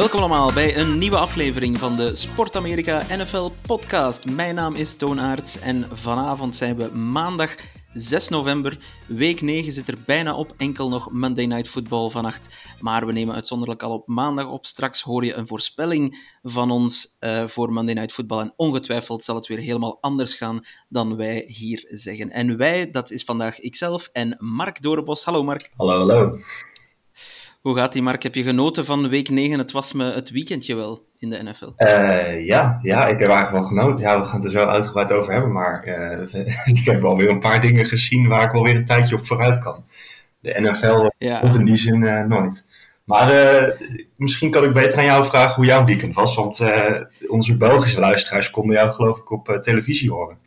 Welkom allemaal bij een nieuwe aflevering van de Sport Amerika NFL podcast. Mijn naam is Toon Aerts en vanavond zijn we maandag 6 november. Week 9 zit er bijna op, enkel nog Monday Night Football vannacht. Maar we nemen uitzonderlijk al op maandag op. Straks hoor je een voorspelling van ons eh, voor Monday Night Football. En ongetwijfeld zal het weer helemaal anders gaan dan wij hier zeggen. En wij, dat is vandaag ikzelf en Mark Dorenbos. Hallo Mark. Hallo, hallo. Hoe gaat die, Mark? Heb je genoten van week 9? Het was me het weekendje wel in de NFL. Eh, ja, ja, ik heb eigenlijk wel genoten. Ja, we gaan het er zo uitgebreid over hebben, maar eh, ik heb wel weer een paar dingen gezien waar ik wel weer een tijdje op vooruit kan. De NFL Ja. komt in die zin eh, nooit. Maar eh, misschien kan ik beter aan jou vragen hoe jouw weekend was, want eh, onze Belgische luisteraars konden jou geloof ik op eh, televisie horen.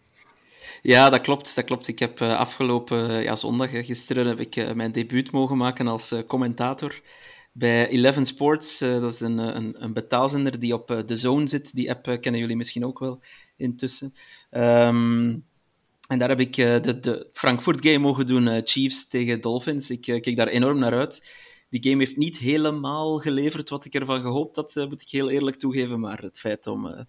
Ja, dat klopt. Dat klopt. Ik heb eh, afgelopen eh, ja, zondag, eh, gisteren, heb ik mijn debuut mogen maken als commentator bij Eleven Sports. Dat is een, een, een betaalzender die op de Zone zit. Die app kennen jullie misschien ook wel intussen. Ehm, en daar heb ik de, de Frankfurt game mogen doen, Chiefs tegen Dolphins. Ik keek daar enorm naar uit. Die game heeft niet helemaal geleverd wat ik ervan gehoopt had, moet ik heel eerlijk toegeven. Maar het feit om,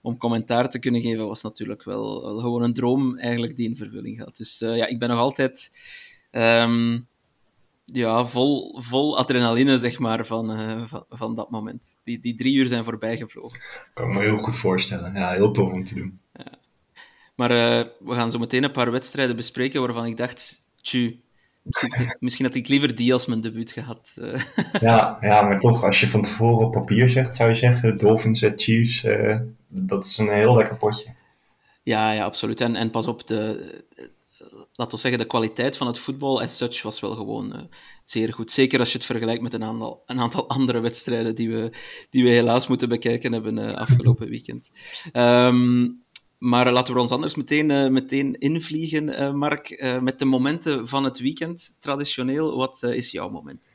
om commentaar te kunnen geven was natuurlijk wel, wel gewoon een droom eigenlijk die in vervulling gaat. Dus eh, ja, ik ben nog altijd ehm, ja, vol, vol adrenaline, zeg maar, van, eh, van, van dat moment. Die, die drie uur zijn voorbij gevlogen. Kan ik me heel goed voorstellen. Ja, heel tof om te doen. Maar eh, we gaan zo meteen een paar wedstrijden bespreken waarvan ik dacht, tju, misschien, had ik liever die als mijn debuut gehad. eh. Ja, ja, maar toch, als je van tevoren op papier zegt, zou je zeggen, Dolphins en Chiefs, eh, dat is een heel lekker potje. Ja, ja, absoluut. En, en pas op, de, laten we zeggen, de kwaliteit van het voetbal as such was wel gewoon eh, zeer goed. Zeker als je het vergelijkt met een aantal, een aantal andere wedstrijden die we, die we helaas moeten bekijken hebben eh, afgelopen weekend. Ehm, maar laten we ons anders meteen, eh, meteen invliegen, eh, Mark, eh, met de momenten van het weekend. Traditioneel, wat is jouw moment?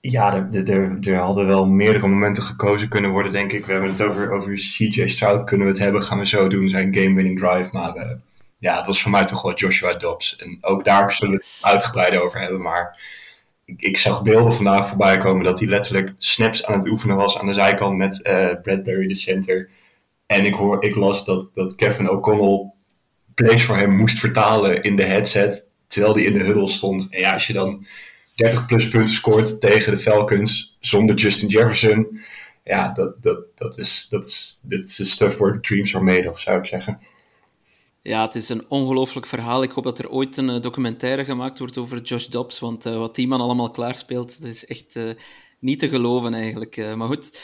Ja, er, er, hadden wel meerdere momenten gekozen kunnen worden, denk ik. We hebben het over, over CJ Stroud, kunnen we het hebben, gaan we zo doen, zijn game-winning drive. Maar ja, het was voor mij toch wel Joshua Dobbs. En ook daar zullen we het uitgebreid over hebben. Maar ik, zag beelden vandaag voorbij komen dat hij letterlijk snaps aan het oefenen was aan de zijkant met Bradbury, de center. En ik, hoor, ik las dat, dat Kevin O'Connell plays voor hem moest vertalen in de headset, terwijl hij in de huddle stond. En ja, als je dan 30 plus punten scoort tegen de Falcons zonder Justin Jefferson. Ja, dat, dat, dat is, dat is, dat is stuff where dreams are made of, zou ik zeggen. Ja, het is een ongelooflijk verhaal. Ik hoop dat er ooit een eh, documentaire gemaakt wordt over Josh Dobbs, want eh, wat die man allemaal klaarspeelt, dat is echt eh, niet te geloven eigenlijk. Maar goed,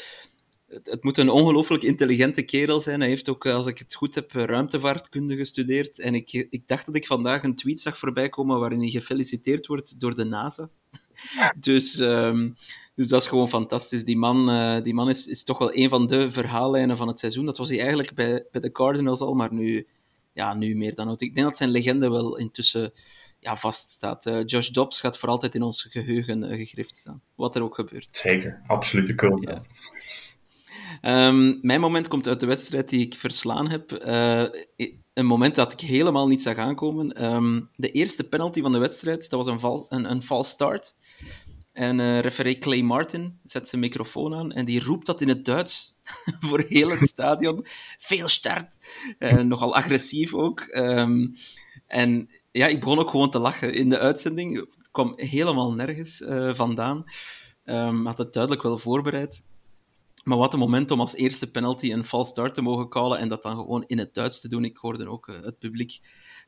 het, het moet een ongelooflijk intelligente kerel zijn. Hij heeft ook, eh, als ik het goed heb, eh, ruimtevaartkunde gestudeerd. En ik, ik dacht dat ik vandaag een tweet zag voorbij komen waarin hij gefeliciteerd wordt door de NASA. Dus, ehm, dus dat is gewoon fantastisch. Die man, eh, die man is, is toch wel een van de verhaallijnen van het seizoen. Dat was hij eigenlijk bij, bij de Cardinals al, maar nu, ja, nu meer dan ooit. Ik denk dat zijn legende wel intussen ja, vaststaat. Eh, Josh Dobbs gaat voor altijd in ons geheugen eh, gegrift staan, wat er ook gebeurt. Zeker, absolute cult. Ja. Ehm, mijn moment komt uit de wedstrijd die ik verslaan heb. Eh, een moment dat ik helemaal niet zag aankomen. Ehm, de eerste penalty van de wedstrijd, dat was een, val, een, een false start. En eh referee Clay Martin zet zijn microfoon aan en die roept dat in het Duits voor heel het stadion. Veel start. Eh, nogal agressief ook. Ehm, en ja, ik begon ook gewoon te lachen in de uitzending. Het kwam helemaal nergens vandaan. Ehm had het duidelijk wel voorbereid. Maar wat een moment om als eerste penalty een false start te mogen callen en dat dan gewoon in het Duits te doen. Ik hoorde ook eh, het publiek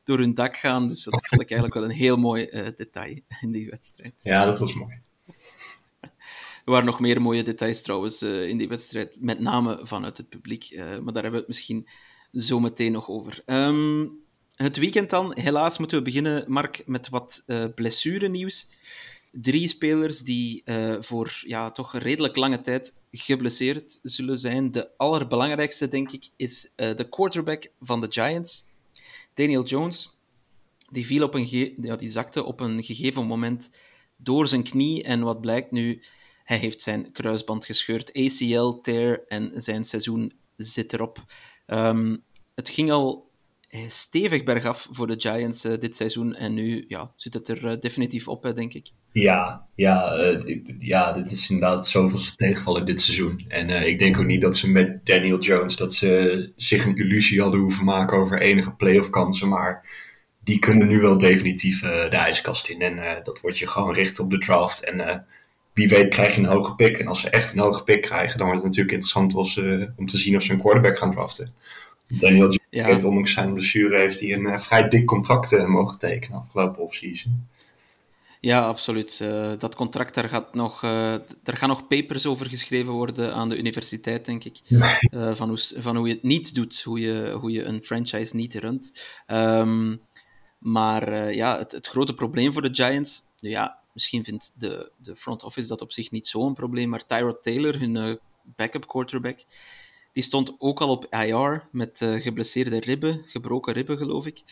door hun dak gaan, dus dat vond ik eigenlijk wel een heel mooi eh, detail in die wedstrijd. Ja, dat was mooi. Er waren nog meer mooie details trouwens eh, in die wedstrijd, met name vanuit het publiek. maar daar hebben we het misschien zo meteen nog over. Ehm, het weekend dan. Helaas moeten we beginnen, Mark, met wat blessurenieuws. Drie spelers die uh, voor ja, toch redelijk lange tijd geblesseerd zullen zijn. De allerbelangrijkste, denk ik, is uh, de quarterback van de Giants, Daniel Jones. Die, viel op een die zakte op een gegeven moment door zijn knie. En wat blijkt nu, hij heeft zijn kruisband gescheurd. ACL, tear en zijn seizoen zit erop. Um, het ging al stevig bergaf voor de Giants dit seizoen. En nu ja, zit het er definitief op, hè, denk ik. Ja, ja, uh, ja, dit is inderdaad zoveel tegenvallen dit seizoen. En ik denk ook niet dat ze met Daniel Jones dat ze zich een illusie hadden hoeven maken over enige playoff kansen. Maar die kunnen nu wel definitief de ijskast in. En dat wordt je gewoon richten op de draft. En wie weet krijg je een hoge pick. En als ze echt een hoge pick krijgen, dan wordt het natuurlijk interessant om te zien of ze een quarterback gaan draften. Daniel Jones ja. heeft, ondanks zijn blessure, heeft hij een vrij dik contract mogen tekenen afgelopen offseason. Ja, absoluut. Uh, dat contract, daar, gaat nog, daar gaan nog papers over geschreven worden aan de universiteit, denk ik. van, hoe, van hoe je het niet doet, hoe je, hoe je een franchise niet runt. Um, maar ja, het, het, grote probleem voor de Giants, ja, misschien vindt de, de front office dat op zich niet zo'n probleem, maar Tyrod Taylor, hun backup quarterback, die stond ook al op IR met geblesseerde ribben, gebroken ribben geloof ik.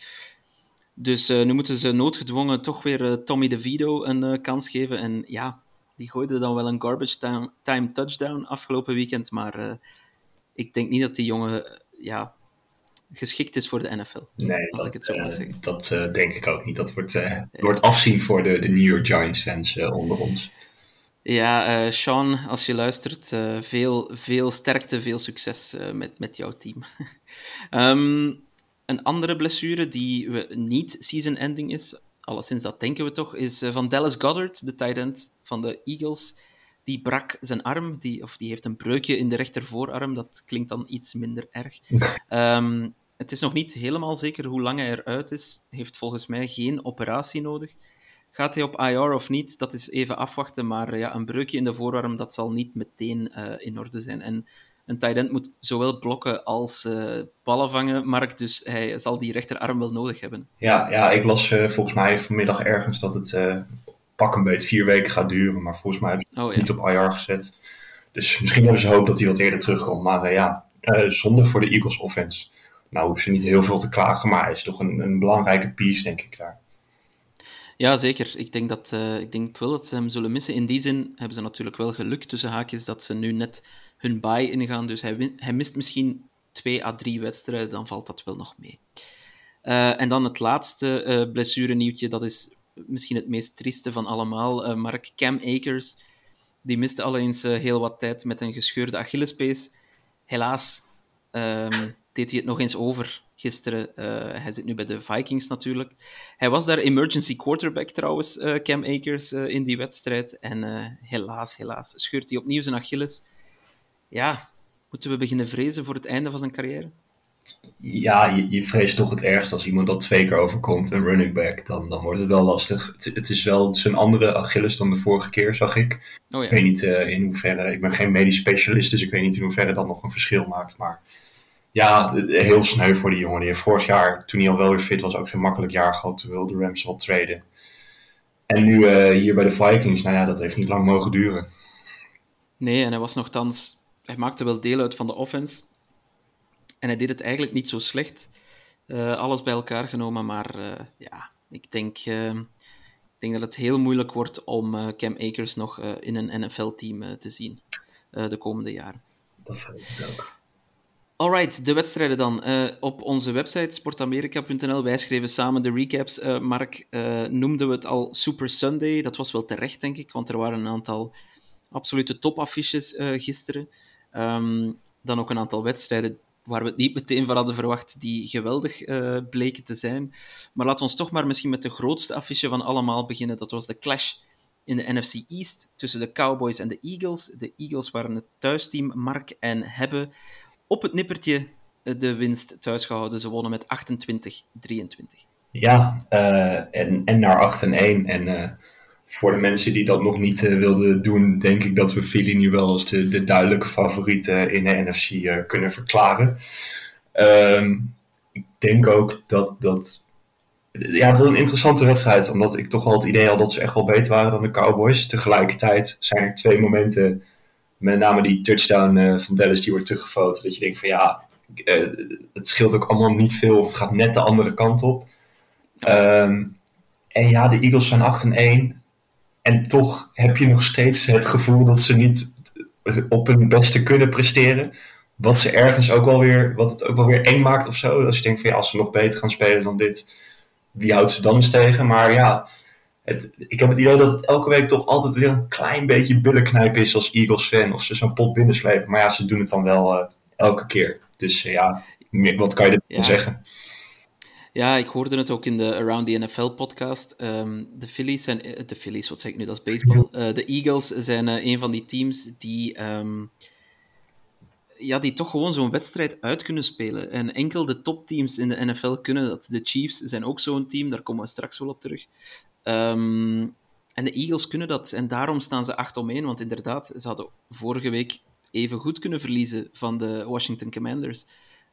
Dus uh, nu moeten ze noodgedwongen toch weer uh, Tommy DeVito een kans geven. En ja, die gooide dan wel een garbage time, time touchdown afgelopen weekend. Maar ik denk niet dat die jongen ja, geschikt is voor de NFL. Nee, als dat, ik het zo mag zeggen. dat denk ik ook niet. Dat wordt, wordt afzien voor de, de New York Giants fans onder ons. Ja, Sean, als je luistert, veel, veel sterkte, veel succes met, met jouw team. um, een andere blessure die we niet season-ending is, alleszins dat denken we toch, is van Dallas Goddard, de tight end van de Eagles. Die brak zijn arm, die, of die heeft een breukje in de rechtervoorarm. Dat klinkt dan iets minder erg. um, het is nog niet helemaal zeker hoe lang hij eruit is. Heeft volgens mij geen operatie nodig. Gaat hij op IR of niet? Dat is even afwachten. Maar ja, een breukje in de voorarm, dat zal niet meteen uh, in orde zijn. En een tight end moet zowel blokken als uh, ballen vangen, Mark. Dus hij zal die rechterarm wel nodig hebben. Ja, ja ik las uh, volgens mij vanmiddag ergens dat het pak een beetje vier weken gaat duren. Maar volgens mij hebben ze oh, ja. niet op IR gezet. Dus misschien hebben ze hoop dat hij wat eerder terugkomt. Maar ja, zonde voor de Eagles offense. Nou hoeven ze niet heel veel te klagen, maar hij is toch een, een belangrijke piece, denk ik, daar. Ja, zeker. Ik denk, dat, uh, ik denk wel dat ze hem zullen missen. In die zin hebben ze natuurlijk wel geluk tussen haakjes dat ze nu net hun bye ingaan. Dus hij, hij mist misschien twee à drie wedstrijden, dan valt dat wel nog mee. Uh, en dan het laatste uh, blessurenieuwtje, dat is misschien het meest trieste van allemaal. Mark Cam Akers, die miste al eens heel wat tijd met een gescheurde Achillespees. Helaas um, deed hij het nog eens over gisteren. Hij zit nu bij de Vikings natuurlijk. Hij was daar emergency quarterback trouwens, Cam Akers, in die wedstrijd. En helaas, helaas, scheurt hij opnieuw zijn Achilles. Ja, moeten we beginnen vrezen voor het einde van zijn carrière? Ja, je, je vreest toch het ergst als iemand dat twee keer overkomt, een running back. Dan, dan wordt het wel lastig. Het, het is wel zijn andere Achilles dan de vorige keer, zag ik. Oh ja. Ik weet niet in hoeverre, ik ben geen medisch specialist, dus ik weet niet in hoeverre dat nog een verschil maakt. Maar ja, heel sneu voor die jongen. Die heeft vorig jaar, toen hij al wel weer fit was, ook geen makkelijk jaar gehad. Terwijl de Rams wel traden. En nu uh, hier bij de Vikings, nou ja, dat heeft niet lang mogen duren. Nee, en hij was nogthans... Hij maakte wel deel uit van de offense. En hij deed het eigenlijk niet zo slecht. Uh, alles bij elkaar genomen, maar uh, ja, ik denk, ik denk dat het heel moeilijk wordt om Cam Akers nog in een NFL-team te zien de komende jaren. Dat ook. Alright, de wedstrijden dan. Uh, op onze website sportamerika.nl, wij schreven samen de recaps. Uh, Mark, uh, noemden we het al Super Sunday. Dat was wel terecht, denk ik, want er waren een aantal absolute topaffiches gisteren. Um, dan ook een aantal wedstrijden waar we het niet meteen van hadden verwacht, die geweldig bleken te zijn. Maar laten we toch maar misschien met de grootste affiche van allemaal beginnen. Dat was de clash in de NFC East tussen de Cowboys en de Eagles. De Eagles waren het thuisteam, Mark, en hebben op het nippertje eh, de winst thuis gehouden. Ze wonnen met 28-23. Ja, uh, en, en naar 8 en 1. En voor de mensen die dat nog niet uh, wilden doen, denk ik dat we Philly nu wel als de, de duidelijke favorieten in de NFC kunnen verklaren. Um, ik denk ook dat dat. Ja, dat een interessante wedstrijd. Omdat ik toch wel het idee had dat ze echt wel beter waren dan de Cowboys. Tegelijkertijd zijn er twee momenten. Met name die touchdown eh, van Dallas die wordt teruggefoteld. Dat je denkt van ja, eh, het scheelt ook allemaal niet veel. Het gaat net de andere kant op. Ehm, en ja, de Eagles zijn 8 en 1. En toch heb je nog steeds het gevoel dat ze niet op hun beste kunnen presteren. Wat ze ergens ook wel weer, wat het ook wel weer eng maakt of zo. Als je denkt van ja, als ze nog beter gaan spelen dan dit, wie houdt ze dan eens tegen? Maar ja, het, ik heb het idee dat het elke week toch altijd weer een klein beetje billenknijp is als Eagles fan. Of ze zo'n pot binnenslepen. Maar ja, ze doen het dan wel uh, elke keer. Dus uh, ja, wat kan je ervan ja. zeggen? Ja, ik hoorde het ook in de Around the NFL podcast. Um, de Phillies zijn... De Phillies, wat zeg ik nu? Dat is baseball. Uh, de Eagles zijn uh, een van die teams die... Um, ja, die toch gewoon zo'n wedstrijd uit kunnen spelen. En enkel de topteams in de NFL kunnen dat. De Chiefs zijn ook zo'n team, daar komen we straks wel op terug. Um, en de Eagles kunnen dat. En daarom staan ze 8 om 1. Want inderdaad, ze hadden vorige week even goed kunnen verliezen van de Washington Commanders.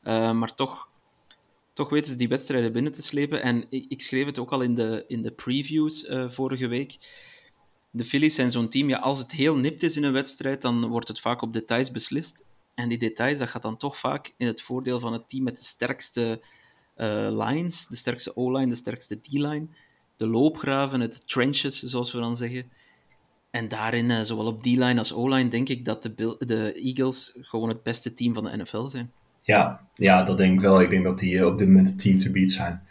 Uh, maar toch toch weten ze die wedstrijden binnen te slepen. En ik, ik schreef het ook al in de, in de previews uh, vorige week. De Phillies zijn zo'n team, ja, als het heel nipt is in een wedstrijd, dan wordt het vaak op details beslist. En die details, dat gaat dan toch vaak in het voordeel van het team met de sterkste uh, lines, de sterkste O-line, de sterkste D-line, de loopgraven, het trenches, zoals we dan zeggen. En daarin, uh, zowel op D-line als O-line, denk ik dat de, de Eagles gewoon het beste team van de NFL zijn. Ja, ja, dat denk ik wel. Ik denk dat die op dit moment het team to beat zijn.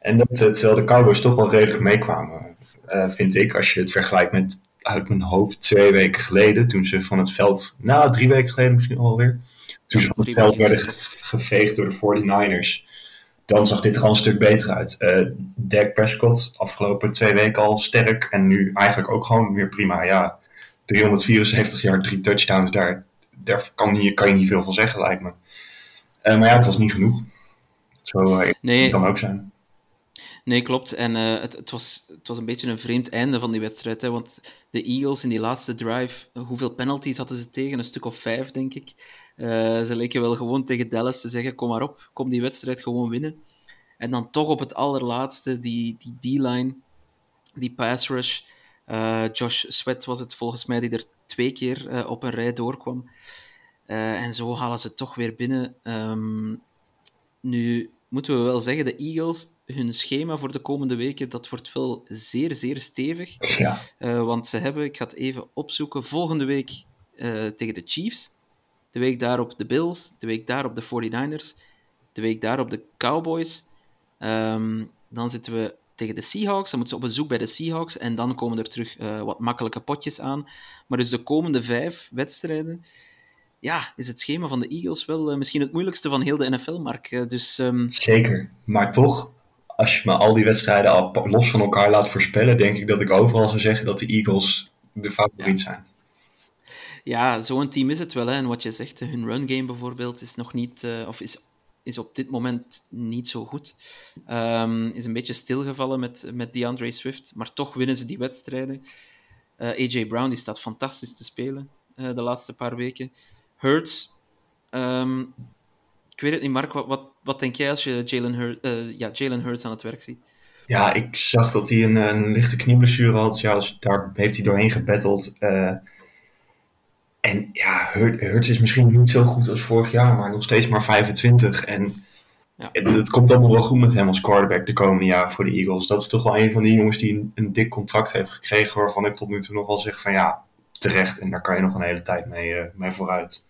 En dat terwijl de Cowboys toch wel redelijk meekwamen, uh, vind ik, als je het vergelijkt met uit mijn hoofd twee weken geleden, toen ze van het veld, nou drie weken geleden misschien alweer, toen ze van het veld werden geveegd door de 49ers. Dan zag dit er al een stuk beter uit. Uh, Dak Prescott, afgelopen twee weken al sterk en nu eigenlijk ook gewoon weer prima. Ja, 374 jaar, drie touchdowns, daar, daar kan, hier, kan je niet veel van zeggen, lijkt me. Uh, maar ja, het was niet genoeg. Zo nee. kan ook zijn. Nee, klopt. En uh, het, het, was, het was een beetje een vreemd einde van die wedstrijd. Hè, want de Eagles in die laatste drive, hoeveel penalties hadden ze tegen? Een stuk of vijf, denk ik. ze leken wel gewoon tegen Dallas te zeggen: kom maar op, kom die wedstrijd gewoon winnen. En dan toch op het allerlaatste, die D-line, die, die pass rush. Josh Sweat was het volgens mij die er twee keer op een rij doorkwam. Uh, en zo halen ze het toch weer binnen. Um, nu moeten we wel zeggen, de Eagles, hun schema voor de komende weken, dat wordt wel zeer, zeer stevig. Ja. Uh, want ze hebben, ik ga het even opzoeken, volgende week uh, tegen de Chiefs. De week daarop de Bills. De week daarop de 49ers. De week daarop de Cowboys. Um, dan zitten we tegen de Seahawks. Dan moeten ze op bezoek bij de Seahawks. En dan komen er terug wat makkelijke potjes aan. Maar dus de komende vijf wedstrijden ja, is het schema van de Eagles wel uh, misschien het moeilijkste van heel de NFL, Mark. Uh, dus, um... Zeker, maar toch, als je me al die wedstrijden al los van elkaar laat voorspellen, denk ik dat ik overal zou zeggen dat de Eagles de favoriet ja. zijn. Ja, zo'n team is het wel. Hè. En wat je zegt, hun run game bijvoorbeeld is nog niet, uh, of is, is op dit moment niet zo goed. Um, is een beetje stilgevallen met, met DeAndre Swift, maar toch winnen ze die wedstrijden. AJ Brown die staat fantastisch te spelen de laatste paar weken. Hurts. Um, ik weet het niet, Mark. Wat, wat, wat denk jij als je Jalen Hurts, uh, ja, Jalen Hurts aan het werk ziet? Ja, ik zag dat hij een, een lichte knieblessure had. Ja, dus daar heeft hij doorheen gebatteld. Uh, en ja, Hurts is misschien niet zo goed als vorig jaar, maar nog steeds maar 25. En ja. het, het, komt allemaal wel goed met hem als quarterback de komende jaren voor de Eagles. Dat is toch wel een van die jongens die een, een dik contract heeft gekregen, waarvan ik tot nu toe nog wel zeg van ja, terecht. En daar kan je nog een hele tijd mee, uh, mee vooruit.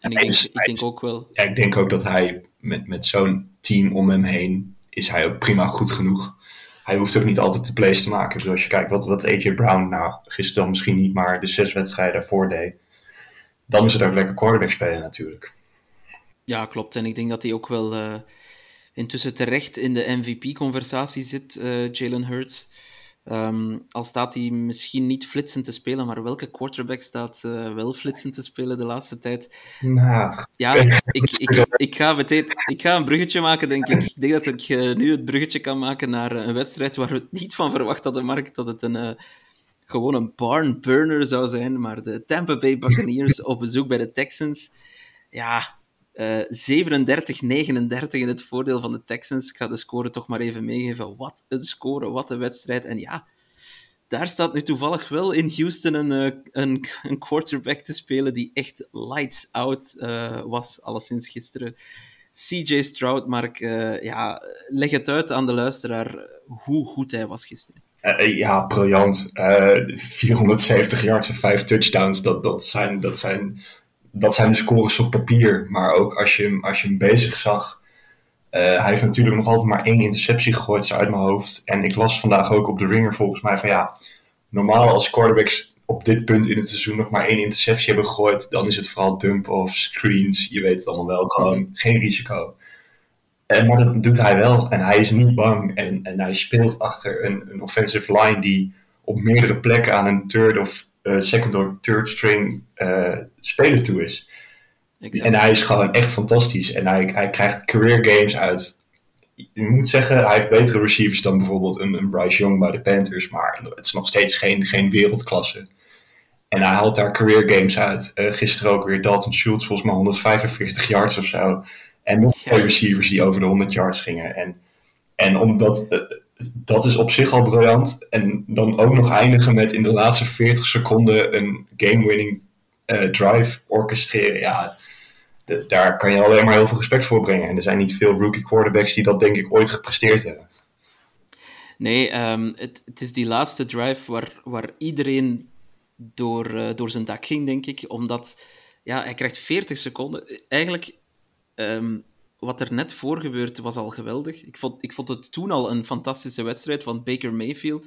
En ik denk, ik denk ook wel. Ja, ik denk ook dat hij met, met zo'n team om hem heen is hij ook prima goed genoeg. Hij hoeft ook niet altijd de plays te maken. Dus als je kijkt wat, wat AJ Brown, nou gisteren dan misschien niet, maar de zes wedstrijden daarvoor deed. Dan is het ook lekker quarterback spelen natuurlijk. Ja, klopt. En ik denk dat hij ook wel uh, intussen terecht in de MVP-conversatie zit, uh, Jalen Hurts. Um, al staat hij misschien niet flitsend te spelen, maar welke quarterback staat uh, wel flitsend te spelen de laatste tijd? Nou, ja, ik, ik, ik, ga meteen, ik ga een bruggetje maken, denk ik. Ik denk dat ik uh, nu het bruggetje kan maken naar uh, een wedstrijd waar we het niet van verwacht hadden, Mark, dat het een, gewoon een barn burner zou zijn. Maar de Tampa Bay Buccaneers op bezoek bij de Texans. Ja, 37-39 in het voordeel van de Texans. Ik ga de score toch maar even meegeven. Wat een score, wat een wedstrijd. En ja, daar staat nu toevallig wel in Houston een, eh, een, een quarterback te spelen die echt lights out uh, was, alleszins gisteren. CJ Stroud, Mark, uh, ja, leg het uit aan de luisteraar hoe goed hij was gisteren. Ja, briljant. 470 yards en 5 touchdowns, dat, dat, zijn, dat, zijn, dat zijn de scores op papier. Maar ook als je, als je hem bezig zag, hij heeft natuurlijk nog altijd maar één interceptie gegooid, zo uit mijn hoofd. En ik las vandaag ook op de ringer volgens mij van ja, normaal als quarterbacks op dit punt in het seizoen nog maar één interceptie hebben gegooid, dan is het vooral dump of screens. Je weet het allemaal wel, gewoon geen risico. En, maar dat doet hij wel en hij is niet bang. En, en hij speelt achter een, een offensive line die op meerdere plekken aan een third of second or third string uh, speler toe is. Exact. En hij is gewoon echt fantastisch. En hij, hij krijgt career games uit. Je moet zeggen, hij heeft betere receivers dan bijvoorbeeld een, een Bryce Young bij de Panthers. Maar het is nog steeds geen, geen wereldklasse. En hij haalt daar career games uit. Uh, gisteren ook weer Dalton Schultz, volgens mij 145 yards of zo. En nog twee receivers die over de 100 yards gingen. En, en omdat, dat is op zich al briljant. En dan ook nog eindigen met in de laatste 40 seconden een game-winning uh, drive orchestreren. Ja, daar kan je alleen maar heel veel respect voor brengen. En er zijn niet veel rookie quarterbacks die dat denk ik ooit gepresteerd hebben. Nee, um, het, het is die laatste drive waar, waar iedereen door, uh, door zijn dak ging, denk ik. Omdat ja, hij krijgt 40 seconden. Eigenlijk, um, wat er net voor gebeurt, was al geweldig. Ik vond, ik vond het toen al een fantastische wedstrijd, want Baker Mayfield,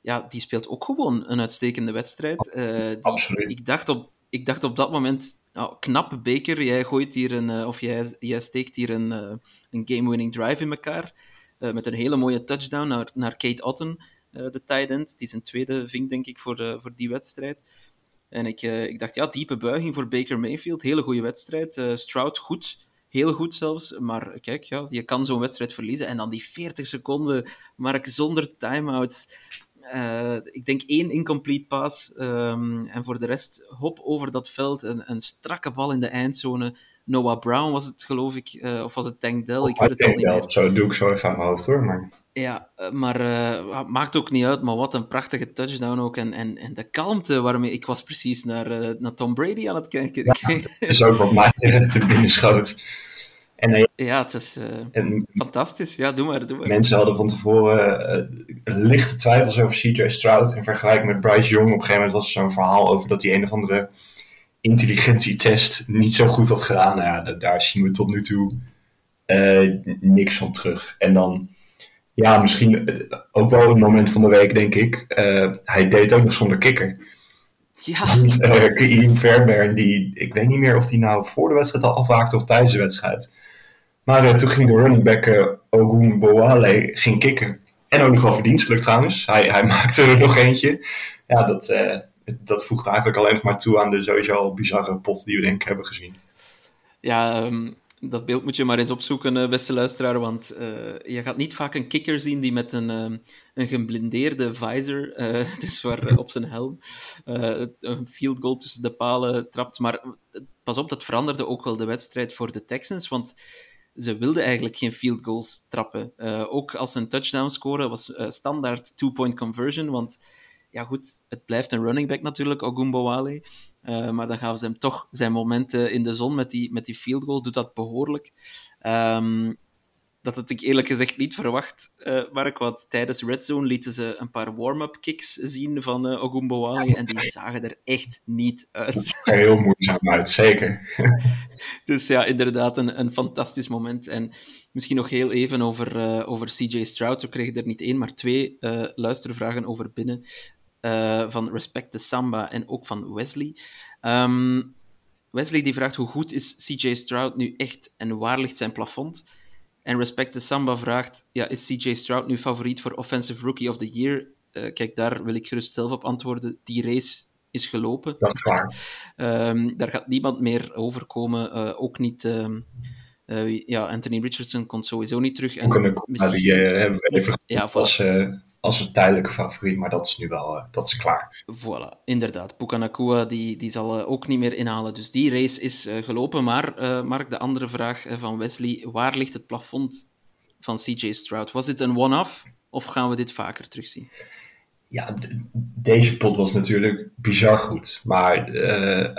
ja, die speelt ook gewoon een uitstekende wedstrijd. Uh, die, Absoluut. Ik dacht, op, ik dacht op dat moment, nou, knap Baker, jij gooit hier een, uh, of jij, jij steekt hier een, uh, een game-winning drive in elkaar. met een hele mooie touchdown naar, naar Kate Otten. De tight end. Die zijn tweede vink, denk ik, voor, voor die wedstrijd. En ik, ik dacht, ja, diepe buiging voor Baker Mayfield. Hele goede wedstrijd. Stroud goed. Heel goed zelfs. Maar kijk, ja, je kan zo'n wedstrijd verliezen. En dan die 40 seconden, Mark, zonder timeouts. ik denk één incomplete pass. Um, en voor de rest, hop over dat veld. Een, een strakke bal in de eindzone. Noah Brown was het, geloof ik. of was het Tank Dell? Ik weet het al niet meer. Doe ik zo even aan mijn hoofd, hoor. Maar... Ja, maar uh, maakt ook niet uit. Maar wat een prachtige touchdown ook. En, en, en de kalmte waarmee... Ik was precies naar, uh, naar Tom Brady aan het kijken. Ja, dat is ook wat mij te binnen schoot. En, uh, ja, het is en, fantastisch. Ja, doe maar, doe maar. Mensen hadden van tevoren lichte twijfels over CJ Stroud. In vergelijking met Bryce Young. Op een gegeven moment was er zo'n verhaal over dat hij een of andere intelligentietest niet zo goed had gedaan. Nou ja, daar zien we tot nu toe niks van terug. En dan ja, misschien ook wel een moment van de week, denk ik. Uh, hij deed ook nog zonder kikker. Ja. Uh, Ian Fairbairn, die, ik weet niet meer of hij nou voor de wedstrijd al afhaakte of tijdens de wedstrijd. Maar uh, toen ging de running back uh, Ogun Boale ging kicken. En ook nog wel verdienstelijk trouwens. Hij, hij maakte er nog eentje. Ja, dat, dat voegt eigenlijk alleen nog maar toe aan de sowieso al bizarre pot die we denk ik hebben gezien. Ja, um, dat beeld moet je maar eens opzoeken, beste luisteraar, want uh, je gaat niet vaak een kikker zien die met een, uh, een geblindeerde visor, uh, dus waar op zijn helm, een field goal tussen de palen trapt. Maar pas op, dat veranderde ook wel de wedstrijd voor de Texans, want ze wilden eigenlijk geen field goals trappen. ook als ze een touchdown scoren was standaard two-point conversion, want ja goed, het blijft een running back natuurlijk, Ogumbowale. Uh, maar dan gaven ze hem toch zijn momenten in de zon met die, met die field goal. Doet dat behoorlijk. Um, dat had ik eerlijk gezegd niet verwacht, uh, Mark. Want tijdens Red Zone lieten ze een paar warm-up kicks zien van uh, Ogumbowale. En die zagen er echt niet uit. Dat zag er heel moeizaam uit, zeker. dus ja, inderdaad een, een fantastisch moment. En misschien nog heel even over, uh, over CJ Stroud. We kregen er niet één, maar twee luistervragen over binnen. Uh, van Respect the Samba en ook van Wesley. Um, Wesley die vraagt hoe goed is CJ Stroud nu echt en waar ligt zijn plafond? En Respect the Samba vraagt, ja, is CJ Stroud nu favoriet voor Offensive Rookie of the Year? Uh, kijk, daar wil ik gerust zelf op antwoorden. Die race is gelopen. Dat is waar. Um, daar gaat niemand meer overkomen. Uh, ook niet... Um, uh, ja, Anthony Richardson komt sowieso niet terug. En ook een, misschien... die hebben we even ja, als, een tijdelijke favoriet, maar dat is nu wel uh, dat is klaar. Voilà, inderdaad. Pukanakua die, die zal uh, ook niet meer inhalen. Dus die race is uh, gelopen. Maar, Mark, de andere vraag van Wesley. Waar ligt het plafond van CJ Stroud? Was dit een one-off of gaan we dit vaker terugzien? Ja, deze pot was natuurlijk bizar goed. Maar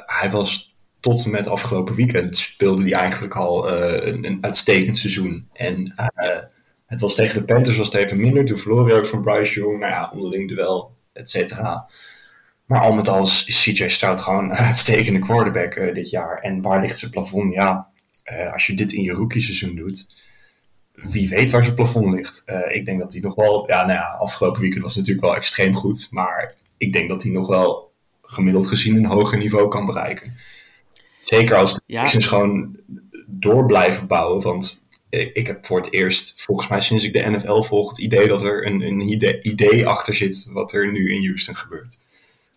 hij was tot en met afgelopen weekend speelde hij eigenlijk al een, een, uitstekend seizoen. En het was tegen de Panthers was het even minder. Toen verloor hij ook van Bryce Young. Nou ja, onderling duel, et cetera. Maar al met al is CJ Stroud gewoon een uitstekende quarterback uh, dit jaar. En waar ligt zijn plafond? Ja, uh, als je dit in je rookie seizoen doet, wie weet waar zijn plafond ligt. Uh, ik denk dat hij nog wel, ja, nou ja, afgelopen weekend was natuurlijk wel extreem goed. Maar ik denk dat hij nog wel gemiddeld gezien een hoger niveau kan bereiken. Zeker als de ja. gewoon door blijven bouwen. Want ik heb voor het eerst, volgens mij sinds ik de NFL volg, het idee dat er een, een idee, achter zit wat er nu in Houston gebeurt.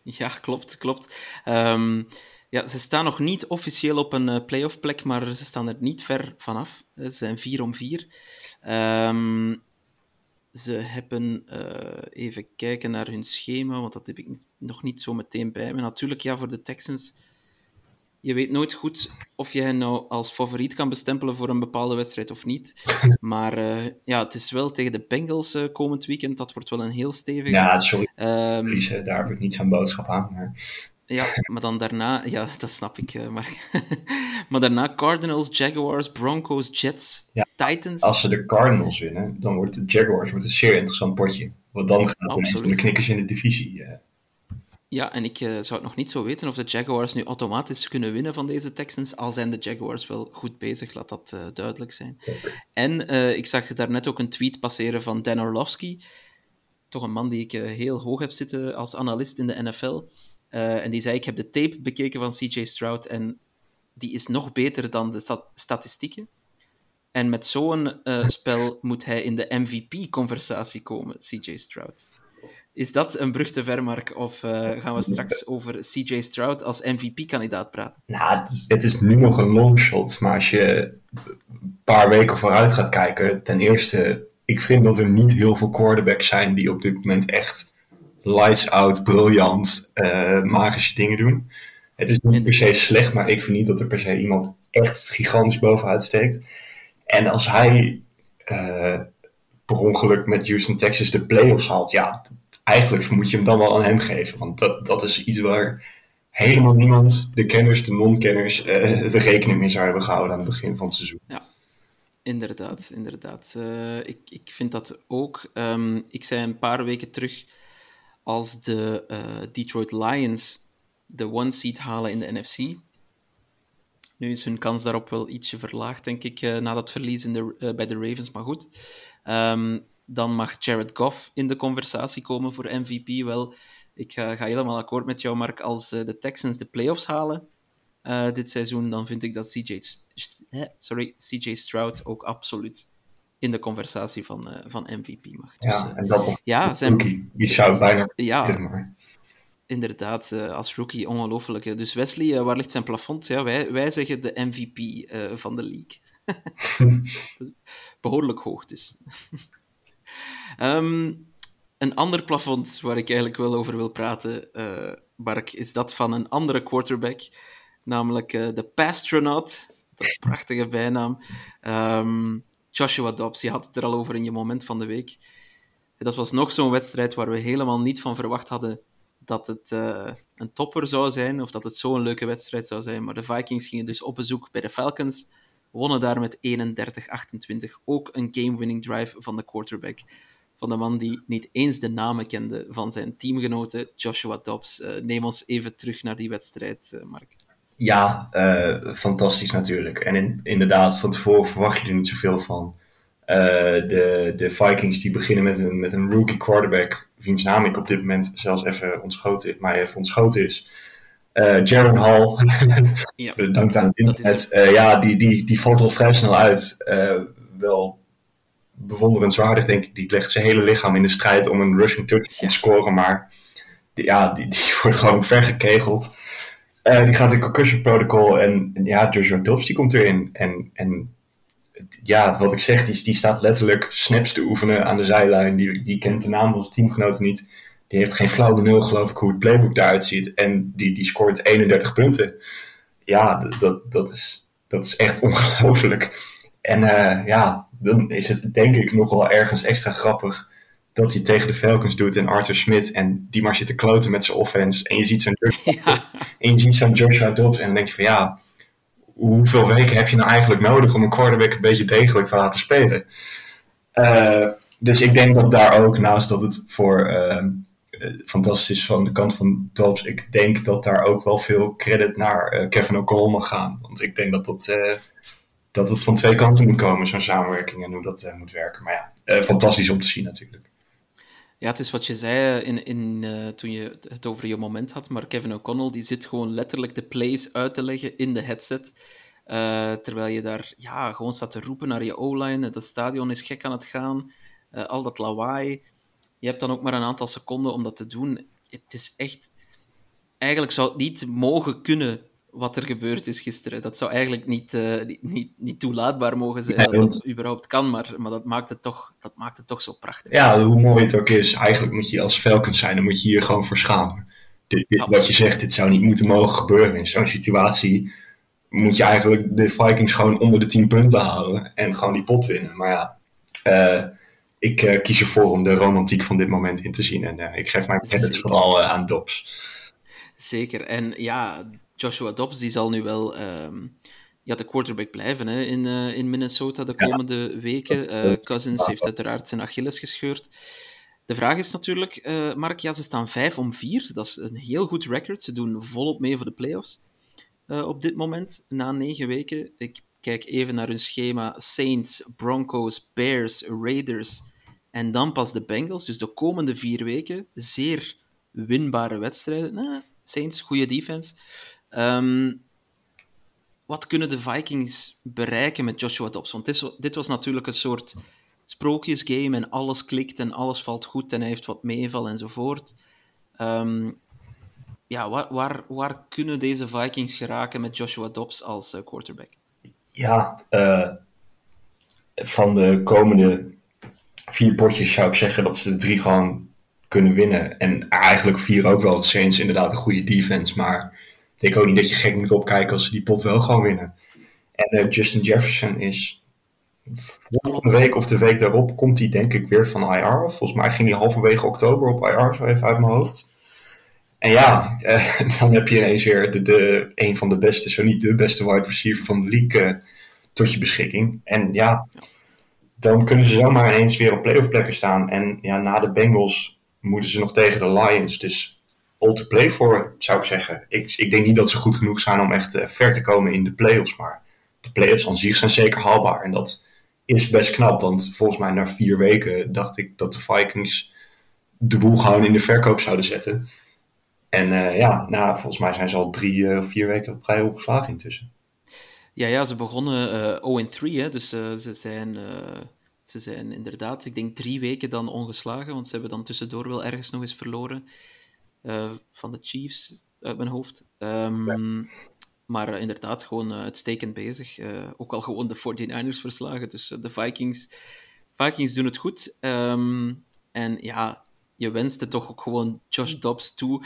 Ja, klopt, klopt. Um, ja, ze staan nog niet officieel op een uh, playoff plek, maar ze staan er niet ver vanaf. Ze zijn 4 om 4. Um, ze hebben, even kijken naar hun schema, want dat heb ik nog niet zo meteen bij me. Natuurlijk, ja, voor de Texans je weet nooit goed of je hen nou als favoriet kan bestempelen voor een bepaalde wedstrijd of niet. Maar uh, ja, het is wel tegen de Bengals uh, komend weekend. Dat wordt wel een heel stevig. Ja, sorry. Um, daar heb ik niet zo'n boodschap aan. Maar... Ja, maar dan daarna, ja, dat snap ik, uh, Mark. maar daarna Cardinals, Jaguars, Broncos, Jets, ja, Titans. Als ze de Cardinals winnen, dan wordt de Jaguars wordt een zeer interessant potje. Want dan gaan we de knikkers in de divisie. Ja, en ik uh, zou het nog niet zo weten of de Jaguars nu automatisch kunnen winnen van deze Texans, al zijn de Jaguars wel goed bezig, laat dat uh, duidelijk zijn. En uh, ik zag daarnet ook een tweet passeren van Dan Orlovsky, toch een man die ik heel hoog heb zitten als analist in de NFL. en die zei, ik heb de tape bekeken van CJ Stroud en die is nog beter dan de stat statistieken. En met zo'n spel moet hij in de MVP-conversatie komen, CJ Stroud. Is dat een brug te ver, Mark? Of uh, gaan we straks over CJ Stroud als MVP-kandidaat praten? Nou, het is, nu nog een longshot. Maar als je een paar weken vooruit gaat kijken... Ten eerste, ik vind dat er niet heel veel quarterbacks zijn... die op dit moment echt lights out, briljant, uh, magische dingen doen. Het is niet per se slecht, maar ik vind niet dat er per se iemand echt gigantisch bovenuit steekt. En als hij... Uh, per ongeluk met Houston Texas de playoffs haalt, ja, eigenlijk moet je hem dan wel aan hem geven. Want dat, dat is iets waar helemaal niemand, de kenners, de non-kenners, uh, de rekening mee zou hebben gehouden aan het begin van het seizoen. Ja, inderdaad. inderdaad. Uh, ik, ik vind dat ook. Um, ik zei een paar weken terug, als de uh, Detroit Lions de one seed halen in de NFC, nu is hun kans daarop wel ietsje verlaagd, denk ik, na dat verlies in de, bij de Ravens. Maar goed, um, dan mag Jared Goff in de conversatie komen voor MVP. Wel, ik ga, ga helemaal akkoord met jou, Mark. Als uh, de Texans de playoffs halen uh, dit seizoen, dan vind ik dat CJ, sorry, CJ Stroud ook absoluut in de conversatie van, uh, van MVP mag. Dus, ja, en dat ja, zijn, Die zou bijna ja. Inderdaad, als rookie ongelooflijk. Dus Wesley, waar ligt zijn plafond? Ja, wij, wij zeggen de MVP van de league. Behoorlijk hoog dus. Um, een ander plafond waar ik eigenlijk wel over wil praten, uh, Bark, is dat van een andere quarterback, namelijk uh, de Pastronaut. Dat is prachtige bijnaam. Um, Joshua Dobbs, je had het er al over in je moment van de week. Dat was nog zo'n wedstrijd waar we helemaal niet van verwacht hadden dat het uh, een topper zou zijn, of dat het zo'n leuke wedstrijd zou zijn. Maar de Vikings gingen dus op bezoek bij de Falcons, wonnen daar met 31-28. Ook een game-winning drive van de quarterback van de man die niet eens de namen kende van zijn teamgenoten, Joshua Dobbs. Uh, neem ons even terug naar die wedstrijd, uh, Mark. Ja, uh, fantastisch natuurlijk. En in, inderdaad, van tevoren verwacht je er niet zoveel van. de, de Vikings die beginnen met een, met een rookie quarterback, wiens naam ik op dit moment zelfs even ontschoten, maar even ontschoten is. Jaron Hall, ja, bedankt aan het internet. ja, die, die, die valt wel vrij snel uit. wel bewonderenswaardig, denk ik. Die legt zijn hele lichaam in de strijd om een rushing touchdown te scoren. Maar die, ja, die, die wordt gewoon vergekegeld. Uh, die gaat in concussion protocol. En, en ja, Joshua Dobbs die komt erin. En, en ja, wat ik zeg, die, die staat letterlijk snaps te oefenen aan de zijlijn. Die, die kent de naam van zijn teamgenoten niet. Die heeft geen flauwe nul, geloof ik, hoe het playbook eruit ziet. En die, die scoort 31 punten. Ja, dat, dat, is, dat is echt ongelooflijk. En uh, ja, dan is het denk ik nog wel ergens extra grappig dat hij tegen de Falcons doet en Arthur Smith. En die maar zit te kloten met zijn offense. En je ziet zo'n ja. en je ziet zo'n Joshua Dobbs. En dan denk je van ja, hoeveel weken heb je nou eigenlijk nodig om een quarterback een beetje degelijk te laten spelen? Uh, dus ik denk dat daar ook, naast dat het voor uh, fantastisch is van de kant van Dobbs, ik denk dat daar ook wel veel credit naar uh, Kevin O'Connell mag gaan. Want ik denk dat, dat, dat het van twee kanten moet komen, zo'n samenwerking en hoe dat moet werken. Maar ja, fantastisch om te zien natuurlijk. Ja, het is wat je zei in, in, toen je het over je moment had, maar Kevin O'Connell die zit gewoon letterlijk de plays uit te leggen in de headset. Terwijl je daar ja, gewoon staat te roepen naar je O-line. Het stadion is gek aan het gaan. Al dat lawaai. Je hebt dan ook maar een aantal seconden om dat te doen. Het is echt... Eigenlijk zou het niet mogen kunnen wat er gebeurd is gisteren. Dat zou eigenlijk niet, uh, niet, niet, toelaatbaar mogen zijn, dat dat überhaupt kan, maar, maar dat, maakt het toch, dat maakt het toch zo prachtig. Ja, hoe mooi het ook is, eigenlijk moet je als Falcons zijn, dan moet je hier gewoon voor schamen. Dit, dit, wat je zegt, dit zou niet moeten mogen gebeuren. In zo'n situatie moet je eigenlijk de Vikings gewoon onder de 10 punten houden en gewoon die pot winnen. Maar ja, uh, ik uh, kies ervoor om de romantiek van dit moment in te zien en ik geef mijn credits vooral aan Dobbs. Zeker, en ja, Joshua Dobbs die zal nu wel um, ja, de quarterback blijven hè, in, uh, in Minnesota de komende ja. weken. Uh, Cousins heeft uiteraard zijn Achilles gescheurd. De vraag is natuurlijk, uh, Mark, ja, ze staan 5 om 4. Dat is een heel goed record. Ze doen volop mee voor de playoffs op dit moment, na 9 weken. Ik kijk even naar hun schema. Saints, Broncos, Bears, Raiders en dan pas de Bengals. Dus de komende vier weken zeer winbare wedstrijden. Nou, Saints, goede defense. Um, wat kunnen de Vikings bereiken met Joshua Dobbs? Want dit, was natuurlijk een soort sprookjesgame en alles klikt en alles valt goed en hij heeft wat meeval enzovoort. Um, ja, waar, waar, waar, kunnen deze Vikings geraken met Joshua Dobbs als uh, quarterback? Ja, uh, van de komende vier potjes zou ik zeggen dat ze de drie gewoon kunnen winnen. En eigenlijk vier ook wel. Het Saints inderdaad een goede defense, maar ik denk ook niet dat je gek moet opkijken als ze die pot wel gewoon winnen. En uh, Justin Jefferson is volgende week of de week daarop komt hij denk ik weer van IR. Volgens mij ging hij halverwege oktober op IR, zo even uit mijn hoofd. En ja, uh, dan heb je ineens weer de, de, een van de beste, zo niet de beste wide receiver van de league uh, tot je beschikking. En ja, dan kunnen ze zomaar ineens weer op playoff plekken staan. En ja, na de Bengals moeten ze nog tegen de Lions. Dus all to play voor, zou ik zeggen. Ik, ik denk niet dat ze goed genoeg zijn om echt uh, ver te komen in de playoffs. Maar de playoffs aan zich zijn zeker haalbaar. En dat is best knap. Want volgens mij na vier weken dacht ik dat de Vikings de boel gewoon in de verkoop zouden zetten. En uh, ja, nou, volgens mij zijn ze al drie of uh, vier weken op rij opgeslagen intussen. Ja, ja, ze begonnen uh, 0-3, hè, dus ze, zijn, ze zijn inderdaad, ik denk drie weken dan ongeslagen, want ze hebben dan tussendoor wel ergens nog eens verloren. Uh, van de Chiefs uit mijn hoofd. Um, ja. Maar uh, inderdaad, gewoon uh, uitstekend bezig. ook al gewoon de 49ers verslagen. Dus de Vikings, Vikings doen het goed. Um, en ja, je wenste toch ook gewoon Josh Dobbs toe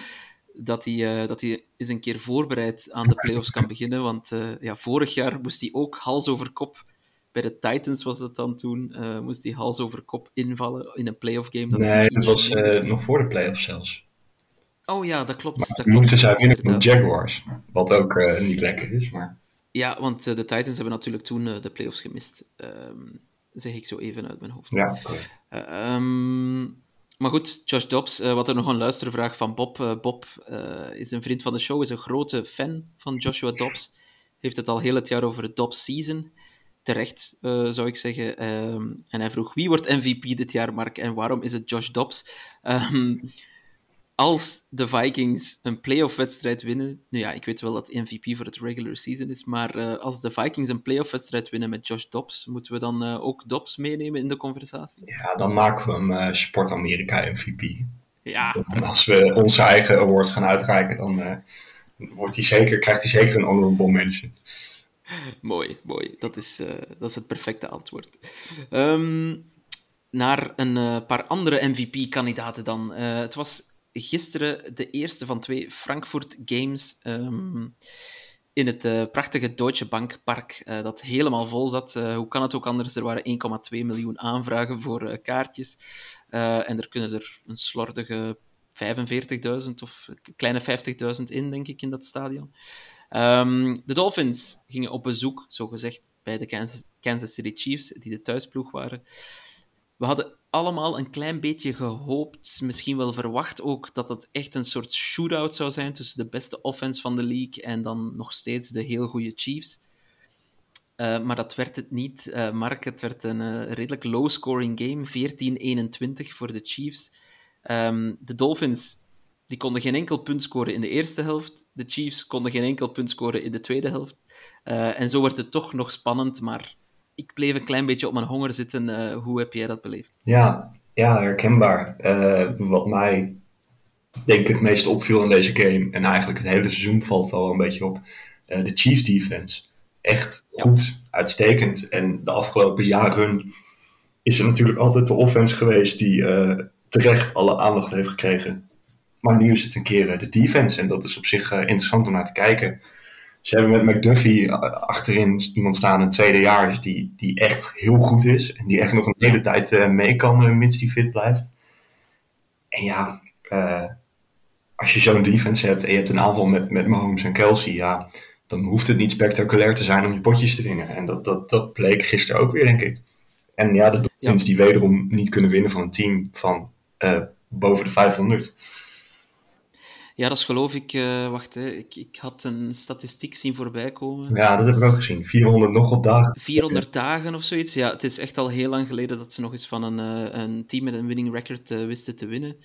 dat hij, dat hij eens een keer voorbereid aan de playoffs kan beginnen. Want ja, vorig jaar moest hij ook hals over kop bij de Titans was dat dan toen, uh, moest hij hals over kop invallen in een playoff game. Dat nee, dat was uh, nog voor de playoffs zelfs. Oh ja, dat klopt. Maar dat moeten zij winnen van de Jaguars, wat ook uh, niet lekker is. Maar... Ja, want de Titans hebben natuurlijk toen de playoffs gemist. Um, zeg ik zo even uit mijn hoofd. Ja, correct. Um, maar goed, Josh Dobbs, uh, wat er nog een luistervraag van Bob. Uh, Bob uh, is een vriend van de show, is een grote fan van Joshua Dobbs. Heeft het al heel het jaar over de Dobbs season. Terecht, zou ik zeggen. Um, en hij vroeg, wie wordt MVP dit jaar, Mark? En waarom is het Josh Dobbs? Um, als de Vikings een playoff-wedstrijd winnen, nu ja, ik weet wel dat MVP voor het regular season is, maar uh, als de Vikings een playoff-wedstrijd winnen met Josh Dobbs, moeten we dan uh, ook Dobbs meenemen in de conversatie? Ja, dan maken we hem uh, Sport Amerika MVP. Ja. En als we onze eigen awards gaan uitreiken, dan wordt hij zeker, krijgt hij zeker een honorable mention. mooi, mooi. Dat is, dat is het perfecte antwoord. Um, naar een paar andere MVP-kandidaten dan. Het was gisteren de eerste van twee Frankfurt Games um, in het uh, prachtige Deutsche Bank Park, dat helemaal vol zat. hoe kan het ook anders? Er waren 1,2 miljoen aanvragen voor kaartjes. en er kunnen er een slordige 45.000 of kleine 50.000 in, denk ik, in dat stadion. Um, de Dolphins gingen op bezoek, zogezegd, bij de Kansas, Kansas City Chiefs, die de thuisploeg waren. We hadden allemaal een klein beetje gehoopt, misschien wel verwacht ook, dat het echt een soort shootout zou zijn tussen de beste offense van de league en dan nog steeds de heel goede Chiefs. Uh, maar dat werd het niet, uh, Mark. Het werd een uh, redelijk low-scoring game, 14-21 voor de Chiefs. Um, de Dolphins die konden geen enkel punt scoren in de eerste helft. De Chiefs konden geen enkel punt scoren in de tweede helft. En zo wordt het toch nog spannend, maar ik bleef een klein beetje op mijn honger zitten. Uh, hoe heb jij dat beleefd? Ja, ja herkenbaar. Uh, wat mij denk ik het meest opviel in deze game, en eigenlijk het hele seizoen valt al een beetje op, de Chiefs defense. Echt goed, uitstekend. En de afgelopen jaren is er natuurlijk altijd de offense geweest die terecht alle aandacht heeft gekregen. Maar nu is het een keer de defense. En dat is op zich interessant om naar te kijken. Ze hebben met McDuffie achterin iemand staan, een tweede jaar, die, die echt heel goed is. En die echt nog een hele tijd uh, mee kan, uh, mits die fit blijft. En ja, uh, als je zo'n defense hebt en je hebt een aanval met, met Mahomes en Kelsey, ja, dan hoeft het niet spectaculair te zijn om je potjes te winnen. En dat, dat, dat bleek gisteren ook weer, denk ik. En ja, de Dolphins ja. die wederom niet kunnen winnen van een team van boven de 500. Ja, dat is geloof ik. Uh, wacht, hè. Ik, ik had een statistiek zien voorbij komen. Ja, dat heb ik ook gezien. 400 nog wat dagen. 400 dagen of zoiets. Ja, het is echt al heel lang geleden dat ze nog eens van een, uh, een team met een winning record uh, wisten te winnen.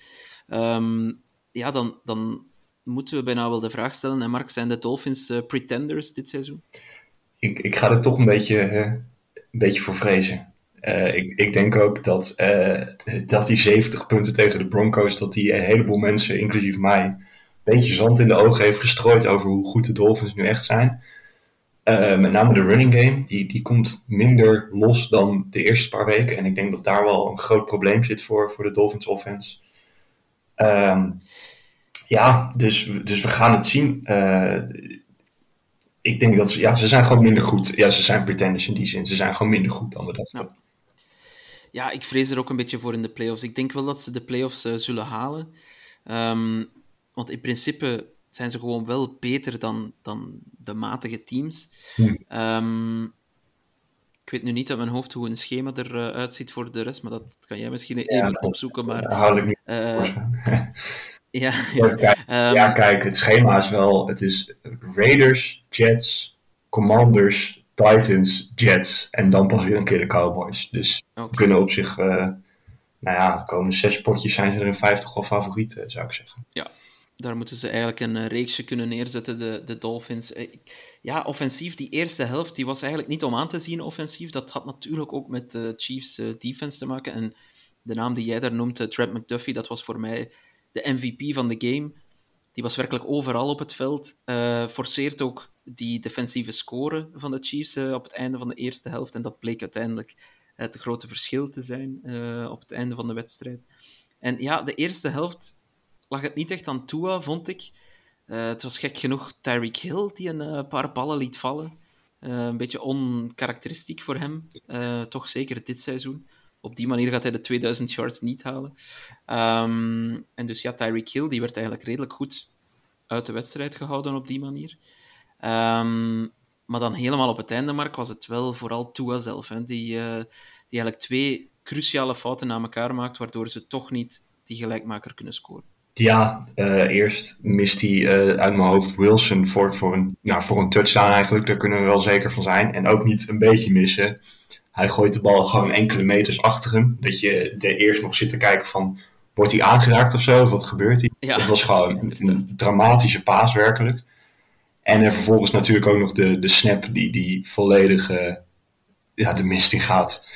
Um, ja, dan, dan moeten we bijna wel de vraag stellen. En Mark, zijn de Dolphins pretenders dit seizoen? Ik, ik ga er toch een beetje, een beetje voor vrezen. ik, ik denk ook dat, dat die 70 punten tegen de Broncos, dat die een heleboel mensen, inclusief mij, beetje zand in de ogen heeft gestrooid over hoe goed de Dolphins nu echt zijn. Uh, met name de running game, die, die komt minder los dan de eerste paar weken. En ik denk dat daar wel een groot probleem zit voor, voor de Dolphins offense. Um, ja, dus, dus we gaan het zien. Uh, ik denk dat ze, ja, ze zijn gewoon minder goed. Ja, ze zijn pretenders in die zin. Ze zijn gewoon minder goed dan we dachten. Ja. ja, ik vrees er ook een beetje voor in de playoffs. Ik denk wel dat ze de playoffs uh, zullen halen. Um, want in principe zijn ze gewoon wel beter dan, dan de matige teams. Hm. Um, ik weet nu niet uit mijn hoofd hoe een schema eruit uh, ziet voor de rest, maar dat kan jij misschien even ja, opzoeken. Maar, hou ik niet uh, ja, ja. Kijk, um, ja, kijk, het schema is wel... Het is Raiders, Jets, Commanders, Titans, Jets en dan pas weer een keer de Cowboys. Dus okay. we kunnen op zich... Uh, nou ja, de komende zes potjes zijn ze er in 50 wel favorieten, zou ik zeggen. Ja, daar moeten ze eigenlijk een reeksje kunnen neerzetten, de, de Dolphins. Ja, offensief, die eerste helft, die was eigenlijk niet om aan te zien offensief. Dat had natuurlijk ook met de Chiefs defense te maken. En de naam die jij daar noemt, Trent McDuffie, dat was voor mij de MVP van de game. Die was werkelijk overal op het veld. Forceert ook die defensieve score van de Chiefs op het einde van de eerste helft. En dat bleek uiteindelijk het grote verschil te zijn op het einde van de wedstrijd. En ja, de eerste helft lag het niet echt aan Tua, vond ik. Uh, het was gek genoeg Tyreek Hill die een uh, paar ballen liet vallen. Uh, een beetje onkarakteristiek voor hem. toch zeker dit seizoen. Op die manier gaat hij de 2000 yards niet halen. Um, en dus ja, Tyreek Hill die werd eigenlijk redelijk goed uit de wedstrijd gehouden op die manier. Um, maar dan helemaal op het einde, Mark, was het wel vooral Tua zelf. Hè, die, die eigenlijk twee cruciale fouten na elkaar maakt, waardoor ze toch niet die gelijkmaker kunnen scoren. Ja, uh, eerst mist hij uh, uit mijn hoofd Wilson voor, voor, een, nou, voor een touchdown eigenlijk. Daar kunnen we wel zeker van zijn. En ook niet een beetje missen. Hij gooit de bal gewoon enkele meters achter hem. Dat je er eerst nog zit te kijken van... Wordt hij aangeraakt of zo? Of wat gebeurt hier? Ja, het was gewoon een, een, dramatische paas werkelijk. En er vervolgens natuurlijk ook nog de, de snap die, die volledig uh, ja, de mist in gaat.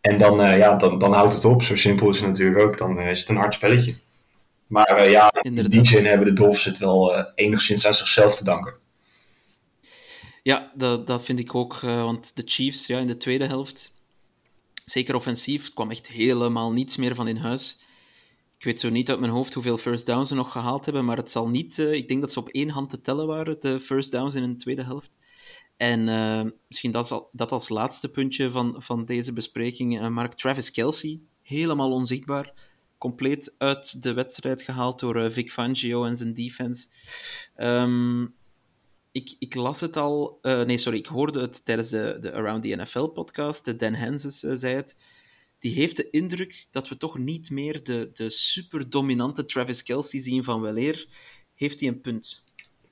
En dan, ja, dan, dan houdt het op. Zo simpel is het natuurlijk ook. Dan is het een hard spelletje. Maar uh, ja, Inderdaad. in die zin hebben de Dolphins het wel uh, enigszins aan zichzelf te danken. Ja, dat, dat vind ik ook. Uh, want de Chiefs ja, in de tweede helft, zeker offensief, kwam echt helemaal niets meer van in huis. Ik weet zo niet uit mijn hoofd hoeveel first downs ze nog gehaald hebben, maar het zal niet... Ik denk dat ze op één hand te tellen waren, de first downs in de tweede helft. En misschien dat als, dat als laatste puntje van, van deze bespreking. Mark Travis Kelsey, helemaal onzichtbaar compleet uit de wedstrijd gehaald door uh, Vic Fangio en zijn defense. Um, ik, ik, las het al, uh, nee, sorry, ik hoorde het tijdens de, de Around the NFL podcast. De Dan Henses uh, zei het. Die heeft de indruk dat we toch niet meer de, de super dominante Travis Kelsey zien van weleer. Heeft hij een punt?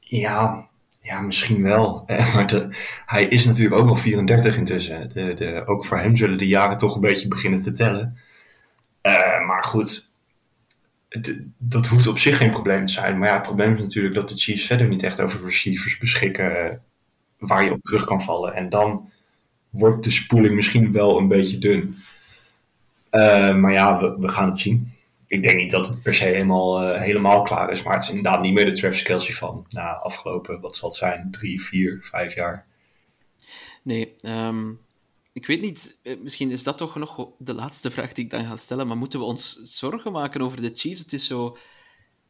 Ja, ja misschien wel. Maar de, hij is natuurlijk ook al 34 intussen. De, de, ook voor hem zullen de jaren toch een beetje beginnen te tellen. Uh, maar goed, dat hoeft op zich geen probleem te zijn. Maar ja, het probleem is natuurlijk dat de Chiefs verder niet echt over receivers beschikken uh, waar je op terug kan vallen. En dan wordt de spoeling misschien wel een beetje dun. Uh, maar ja, we, we, gaan het zien. Ik denk niet dat het per se helemaal, helemaal klaar is. Maar het is inderdaad niet meer de Travis Kelsey van na afgelopen, wat zal het zijn, drie, vier, vijf jaar. Nee, um, ik weet niet, eh, misschien is dat toch nog de laatste vraag die ik dan ga stellen, maar moeten we ons zorgen maken over de Chiefs? Het is zo,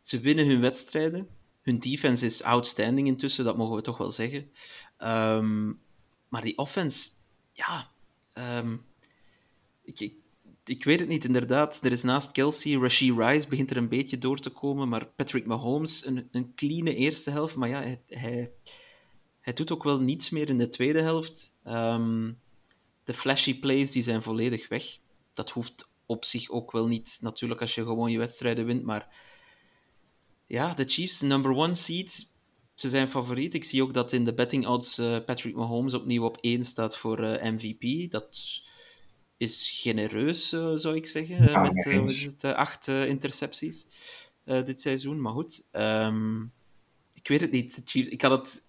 ze winnen hun wedstrijden, hun defense is outstanding intussen, dat mogen we toch wel zeggen. Um, maar die offense, ja, um, ik, ik, weet het niet, inderdaad. Er is naast Kelsey, Rashee Rice begint er een beetje door te komen, maar Patrick Mahomes, een, een clean eerste helft, maar ja, hij, hij, hij doet ook wel niets meer in de tweede helft. Um, de flashy plays die zijn volledig weg. Dat hoeft op zich ook wel niet, natuurlijk, als je gewoon je wedstrijden wint. Maar ja, de Chiefs, number one seed, ze zijn favoriet. Ik zie ook dat in de betting odds uh, Patrick Mahomes opnieuw op 1 staat voor uh, eh, MVP. Dat is genereus, uh, zou ik zeggen, met is het, acht intercepties dit seizoen. Maar goed, um, ik weet het niet. Chiefs, ik had het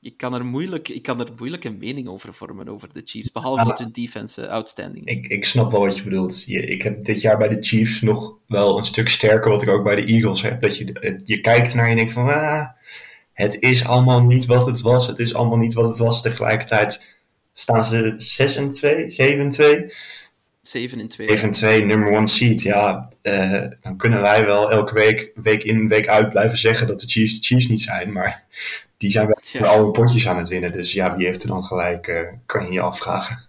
ik kan, er moeilijk, ik kan er moeilijk een mening over vormen over de Chiefs, behalve dat hun defense uh, outstanding is. Ik, ik snap wel wat je bedoelt. Je, ik heb dit jaar bij de Chiefs nog wel een stuk sterker wat ik ook bij de Eagles heb. Dat je, je kijkt naar en je denkt van, ah, het is allemaal niet wat het was. Het is allemaal niet wat het was. Tegelijkertijd staan ze 6 en 2, 7 en 2. 7 en 2. 7 en 2, number one seed. Ja, uh, dan kunnen wij wel elke week, week in, week uit blijven zeggen dat de Chiefs de Chiefs niet zijn. Maar die zijn wel ja. hun potjes aan het winnen. Dus ja, wie heeft er dan gelijk, uh, kan je je afvragen.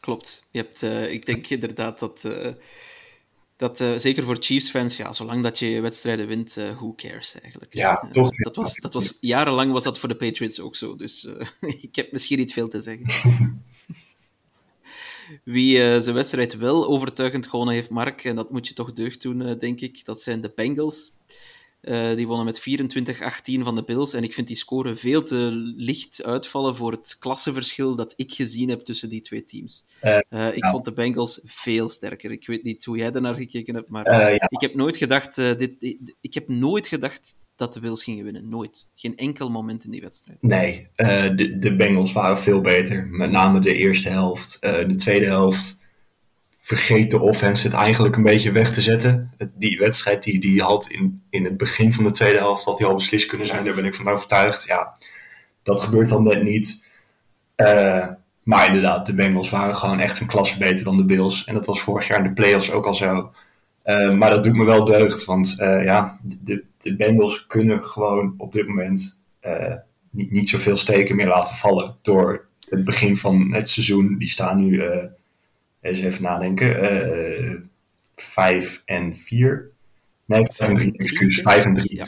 Klopt. Je hebt, uh, ik denk inderdaad dat, uh, dat zeker voor Chiefs-fans, ja, zolang dat je wedstrijden wint, who cares eigenlijk. Ja, toch. dat, was, dat was, jarenlang was dat voor de Patriots ook zo. Dus ik heb misschien niet veel te zeggen. Wie zijn wedstrijd wel overtuigend gewonnen heeft, Mark, en dat moet je toch deugd doen, denk ik, dat zijn de Bengals. Uh, die wonnen met 24-18 van de Bills. En ik vind die score veel te licht uitvallen voor het klassenverschil dat ik gezien heb tussen die twee teams. Uh, uh, ik ja. vond de Bengals veel sterker. Ik weet niet hoe jij daarnaar gekeken hebt, maar ja. ik heb nooit gedacht, dit, ik heb nooit gedacht dat de Bills gingen winnen. Nooit. Geen enkel moment in die wedstrijd. Nee, de, de Bengals waren veel beter. Met name de eerste helft. de tweede helft vergeet de offense het eigenlijk een beetje weg te zetten. Die wedstrijd die, die had in, in het begin van de tweede helft had die al beslist kunnen zijn. Daar ben ik van overtuigd. Ja, dat gebeurt dan net niet. Uh, maar inderdaad, de Bengals waren gewoon echt een klasse beter dan de Bills. En dat was vorig jaar in de playoffs ook al zo. Uh, maar dat doet me wel deugd, want uh, ja, de, de Bengals kunnen gewoon op dit moment niet, niet zoveel steken meer laten vallen door het begin van het seizoen. Die staan nu eens even nadenken. Uh, vijf en vier. Nee, vijf en drie, excuus. Vijf en drie. Ja.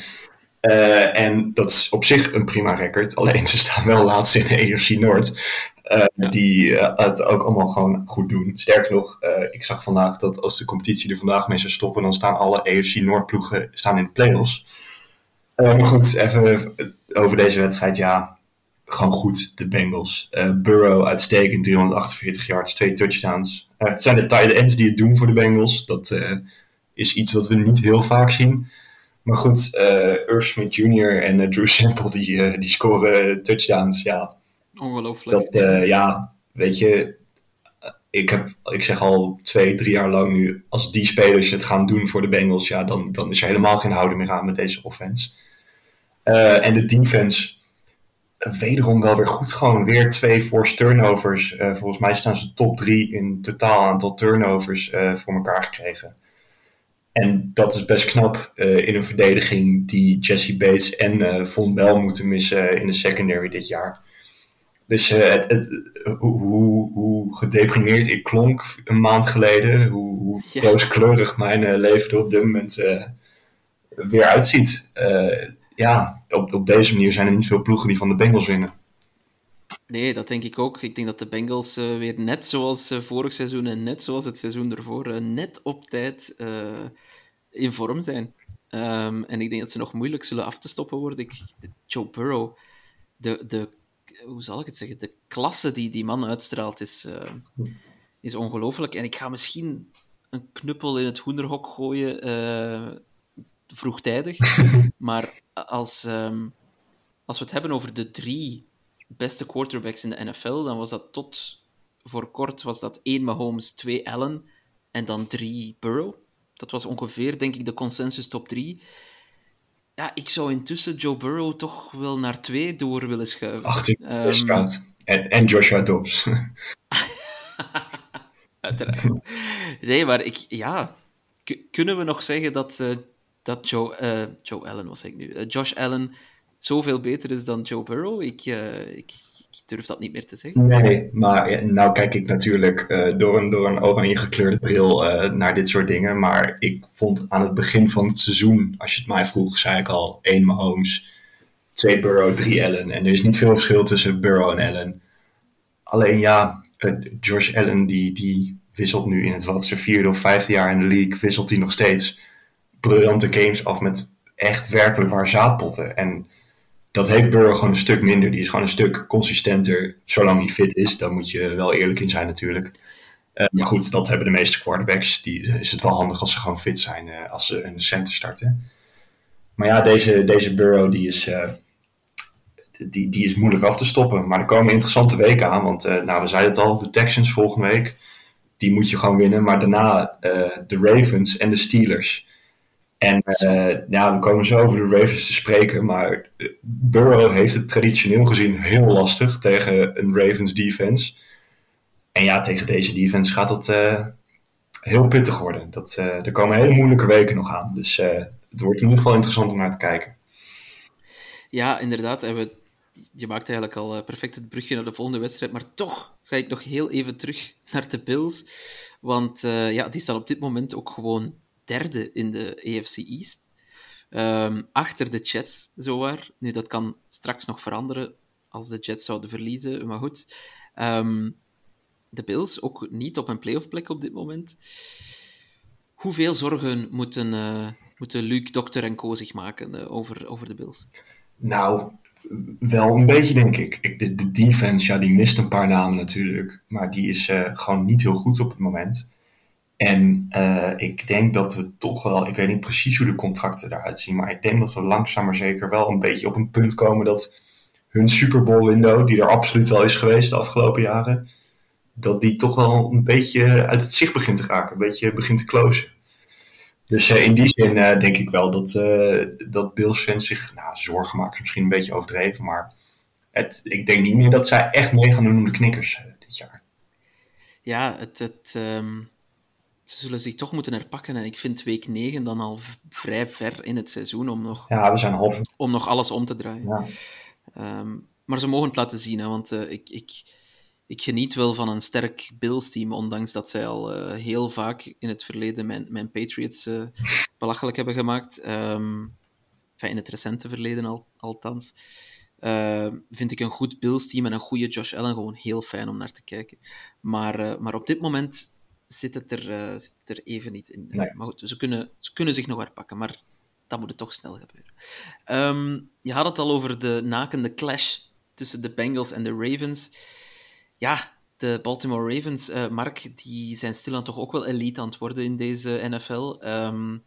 Uh, en dat is op zich een prima record. Alleen ze staan wel laatst in de EFC Noord. Uh, ja. Die uh, het ook allemaal gewoon goed doen. Sterker nog, ik zag vandaag dat als de competitie er vandaag mee zou stoppen, dan staan alle EFC Noord ploegen staan in de playoffs. maar goed, even over deze wedstrijd. Ja, gewoon goed, de Bengals. Uh, Burrow uitstekend, 348 yards, twee touchdowns. Uh, het zijn de tight ends die het doen voor de Bengals. Dat uh, is iets wat we niet heel vaak zien. Maar goed, Irv Smith Jr. en Drew Sample die, die scoren touchdowns. Ja. Ongelooflijk. Dat, ja, weet je, ik, heb, ik zeg al twee, drie jaar lang nu, als die spelers het gaan doen voor de Bengals, ja, dan, dan is er helemaal geen houden meer aan met deze offense. en de defense wederom wel weer goed. Gewoon weer twee forced turnovers. Uh, volgens mij staan ze top drie in totaal aantal turnovers uh, voor elkaar gekregen. En dat is best knap uh, in een verdediging die Jesse Bates en Von Bell moeten missen in de secondary dit jaar. Dus het, het, hoe, hoe, gedeprimeerd ik klonk een maand geleden, hoe, hoe rooskleurig mijn leven er op dit moment weer uitziet ja, op, op deze manier zijn er niet veel ploegen die van de Bengals winnen. Nee, dat denk ik ook. Ik denk dat de Bengals uh, weer net zoals uh, vorig seizoen en net zoals het seizoen ervoor, uh, net op tijd in vorm zijn. Um, en ik denk dat ze nog moeilijk zullen af te stoppen worden. Ik, Joe Burrow, de, de, hoe zal ik het zeggen, de klasse die die man uitstraalt is, is ongelooflijk. En ik ga misschien een knuppel in het hoenderhok gooien vroegtijdig. maar als, um, als we het hebben over de drie beste quarterbacks in de NFL, dan was dat tot voor kort was dat één Mahomes, twee Allen en dan drie Burrow. Dat was ongeveer, denk ik, de consensus top drie. Ja, ik zou intussen Joe Burrow toch wel naar twee door willen schuiven. 18 um, en, en Joshua Dobbs. Uiteraard. Nee, maar ik, ja, kunnen we nog zeggen dat uh, dat Joe, uh, Joe Allen, was ik nu, uh, Josh Allen zoveel beter is dan Joe Burrow. Ik, uh, ik, ik, durf dat niet meer te zeggen. Nee, maar nou kijk ik natuurlijk door, een, door een oranje gekleurde bril naar dit soort dingen. Maar ik vond aan het begin van het seizoen, als je het mij vroeg, zei ik al één Mahomes, twee Burrow, drie Allen. En er is niet veel verschil tussen Burrow en Allen. Alleen ja, Josh Allen die, die wisselt nu in het wat zijn vierde of vijfde jaar in de league, wisselt hij nog steeds briljante games af met echt werkelijk waar zaadpotten. En dat heeft Burrow gewoon een stuk minder. Die is gewoon een stuk consistenter, zolang hij fit is. Daar moet je wel eerlijk in zijn natuurlijk. Uh, maar goed, dat hebben de meeste quarterbacks. Die is het wel handig als ze gewoon fit zijn uh, als ze een center starten. Maar ja, deze, deze Burrow die is, die, die is moeilijk af te stoppen. Maar er komen interessante weken aan. Want nou, we zeiden het al, de Texans volgende week. Die moet je gewoon winnen. Maar daarna de Ravens en de Steelers. En uh, ja, we komen zo over de Ravens te spreken, maar Burrow heeft het traditioneel gezien heel lastig tegen een Ravens defense. En ja, tegen deze defense gaat het uh, heel pittig worden. Dat, uh, er komen hele moeilijke weken nog aan. Dus het wordt in ieder geval interessant om naar te kijken. Ja, inderdaad. En we, je maakt eigenlijk al perfect het brugje naar de volgende wedstrijd. Maar toch ga ik nog heel even terug naar de Bills. Want ja, die staan op dit moment ook gewoon derde in de AFC East. Um, achter de Jets, zowaar. Nu, dat kan straks nog veranderen als de Jets zouden verliezen, maar goed. Um, de Bills ook niet op een playoff plek op dit moment. Hoeveel zorgen moeten, uh, moeten Luc, Dokter en Co zich maken uh, over, over de Bills? Nou, wel een beetje, denk ik. De, de, defense, ja, die mist een paar namen natuurlijk. Maar die is uh, gewoon niet heel goed op het moment. En uh, ik denk dat we toch wel, ik weet niet precies hoe de contracten eruit zien, maar ik denk dat we langzaam maar zeker wel een beetje op een punt komen dat hun Super Bowl window, die er absoluut wel is geweest de afgelopen jaren, dat die toch wel een beetje uit het zicht begint te raken, een beetje begint te closen. Dus uh, in die zin uh, denk ik wel dat, dat Bills fans zich nou, zorgen maken, misschien een beetje overdreven, maar het, ik denk niet meer dat zij echt mee gaan doen om de knikkers dit jaar. Ja, het, het um ze zullen zich toch moeten herpakken. En ik vind week 9 dan al vrij ver in het seizoen om nog, ja, we zijn half... om nog alles om te draaien. Ja. Um, maar ze mogen het laten zien, hè, want uh, ik, ik, ik geniet wel van een sterk Bills-team, ondanks dat zij al uh, heel vaak in het verleden mijn, mijn Patriots uh, belachelijk hebben gemaakt. Um, enfin, in het recente verleden al, althans. vind ik een goed Bills-team en een goede Josh Allen gewoon heel fijn om naar te kijken. Maar, maar op dit moment zit het er, uh, zit er even niet in. Nee. Maar goed, ze kunnen, ze kunnen zich nog herpakken, maar dat moet het toch snel gebeuren. Um, je had het al over de nakende clash tussen de Bengals en de Ravens. Ja, de Baltimore Ravens, uh, Mark, die zijn stilaan toch ook wel elite aan het worden in deze NFL. Um, ehm,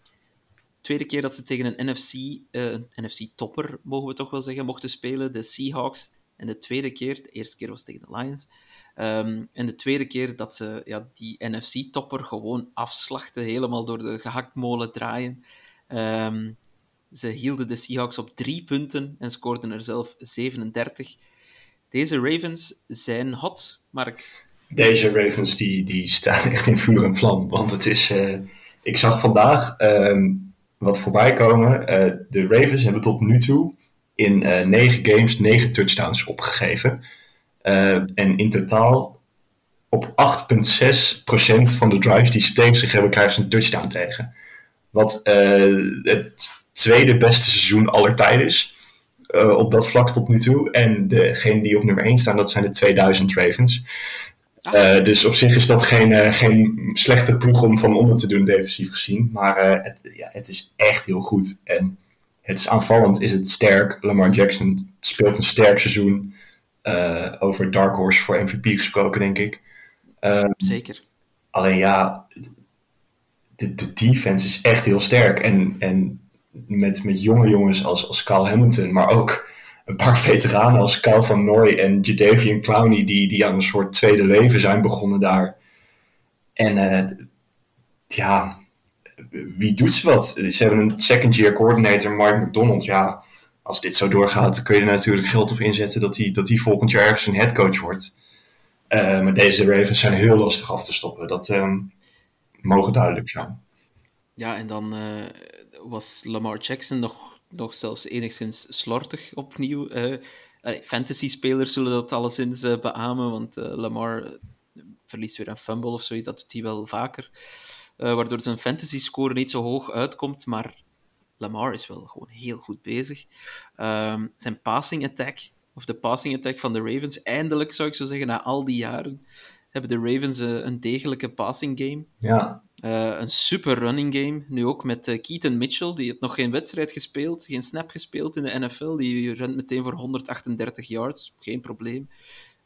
tweede keer dat ze tegen een NFC, uh, een NFC-topper, mogen we toch wel zeggen, mochten spelen, de Seahawks. En de tweede keer, de eerste keer was tegen de Lions, Um, en de tweede keer dat ze ja, die NFC-topper gewoon afslachten, helemaal door de gehaktmolen draaien. Um, Ze hielden de Seahawks op drie punten en scoorden er zelf 37. Deze Ravens zijn hot, Mark. Deze Ravens die, die staan echt in vuur en vlam. Want het is. Uh, ik zag vandaag uh, wat voorbij komen. Uh, de Ravens hebben tot nu toe in negen games negen touchdowns opgegeven. En in totaal op 8,6% van de drives die ze tegen zich hebben, krijgen ze een touchdown tegen. Wat het tweede beste seizoen aller tijden is. Uh, op dat vlak tot nu toe. En degene die op nummer 1 staan, dat zijn de 2000 Ravens. Uh, dus op zich is dat geen, uh, geen slechte ploeg om van onder te doen, defensief gezien. Maar het, ja, het is echt heel goed. En het is aanvallend, is het sterk. Lamar Jackson speelt een sterk seizoen. Over Dark Horse voor MVP gesproken, denk ik. Ehm, Zeker. Alleen ja, de, de defense is echt heel sterk. En, en met, met jonge jongens als, als Carl Hamilton, maar ook een paar veteranen als Kyle van Nooy en Jadavian Clowney, die, die aan een soort tweede leven zijn begonnen daar. En uh, ja, wie doet ze wat? Ze hebben een second year coordinator, Mark McDonald. Ja, als dit zo doorgaat, kun je er natuurlijk geld op inzetten dat hij dat volgend jaar ergens een headcoach wordt. Uh, maar deze Ravens zijn heel lastig af te stoppen. Dat um, mogen duidelijk zijn. Ja, en dan uh, was Lamar Jackson nog, nog zelfs enigszins slortig opnieuw. Uh, Fantasy-spelers zullen dat alleszins beamen, want Lamar verliest weer een fumble of zoiets, dat doet hij wel vaker. waardoor zijn fantasy-score niet zo hoog uitkomt, maar Lamar is wel gewoon heel goed bezig. Ehm, zijn passing attack, of de passing attack van de Ravens, eindelijk zou ik zo zeggen, na al die jaren, hebben de Ravens een degelijke passing game. Ja. Uh, een super running game. Nu ook met uh, Keaton Mitchell, die heeft nog geen wedstrijd gespeeld, geen snap gespeeld in de NFL. Die rent meteen voor 138 yards, geen probleem.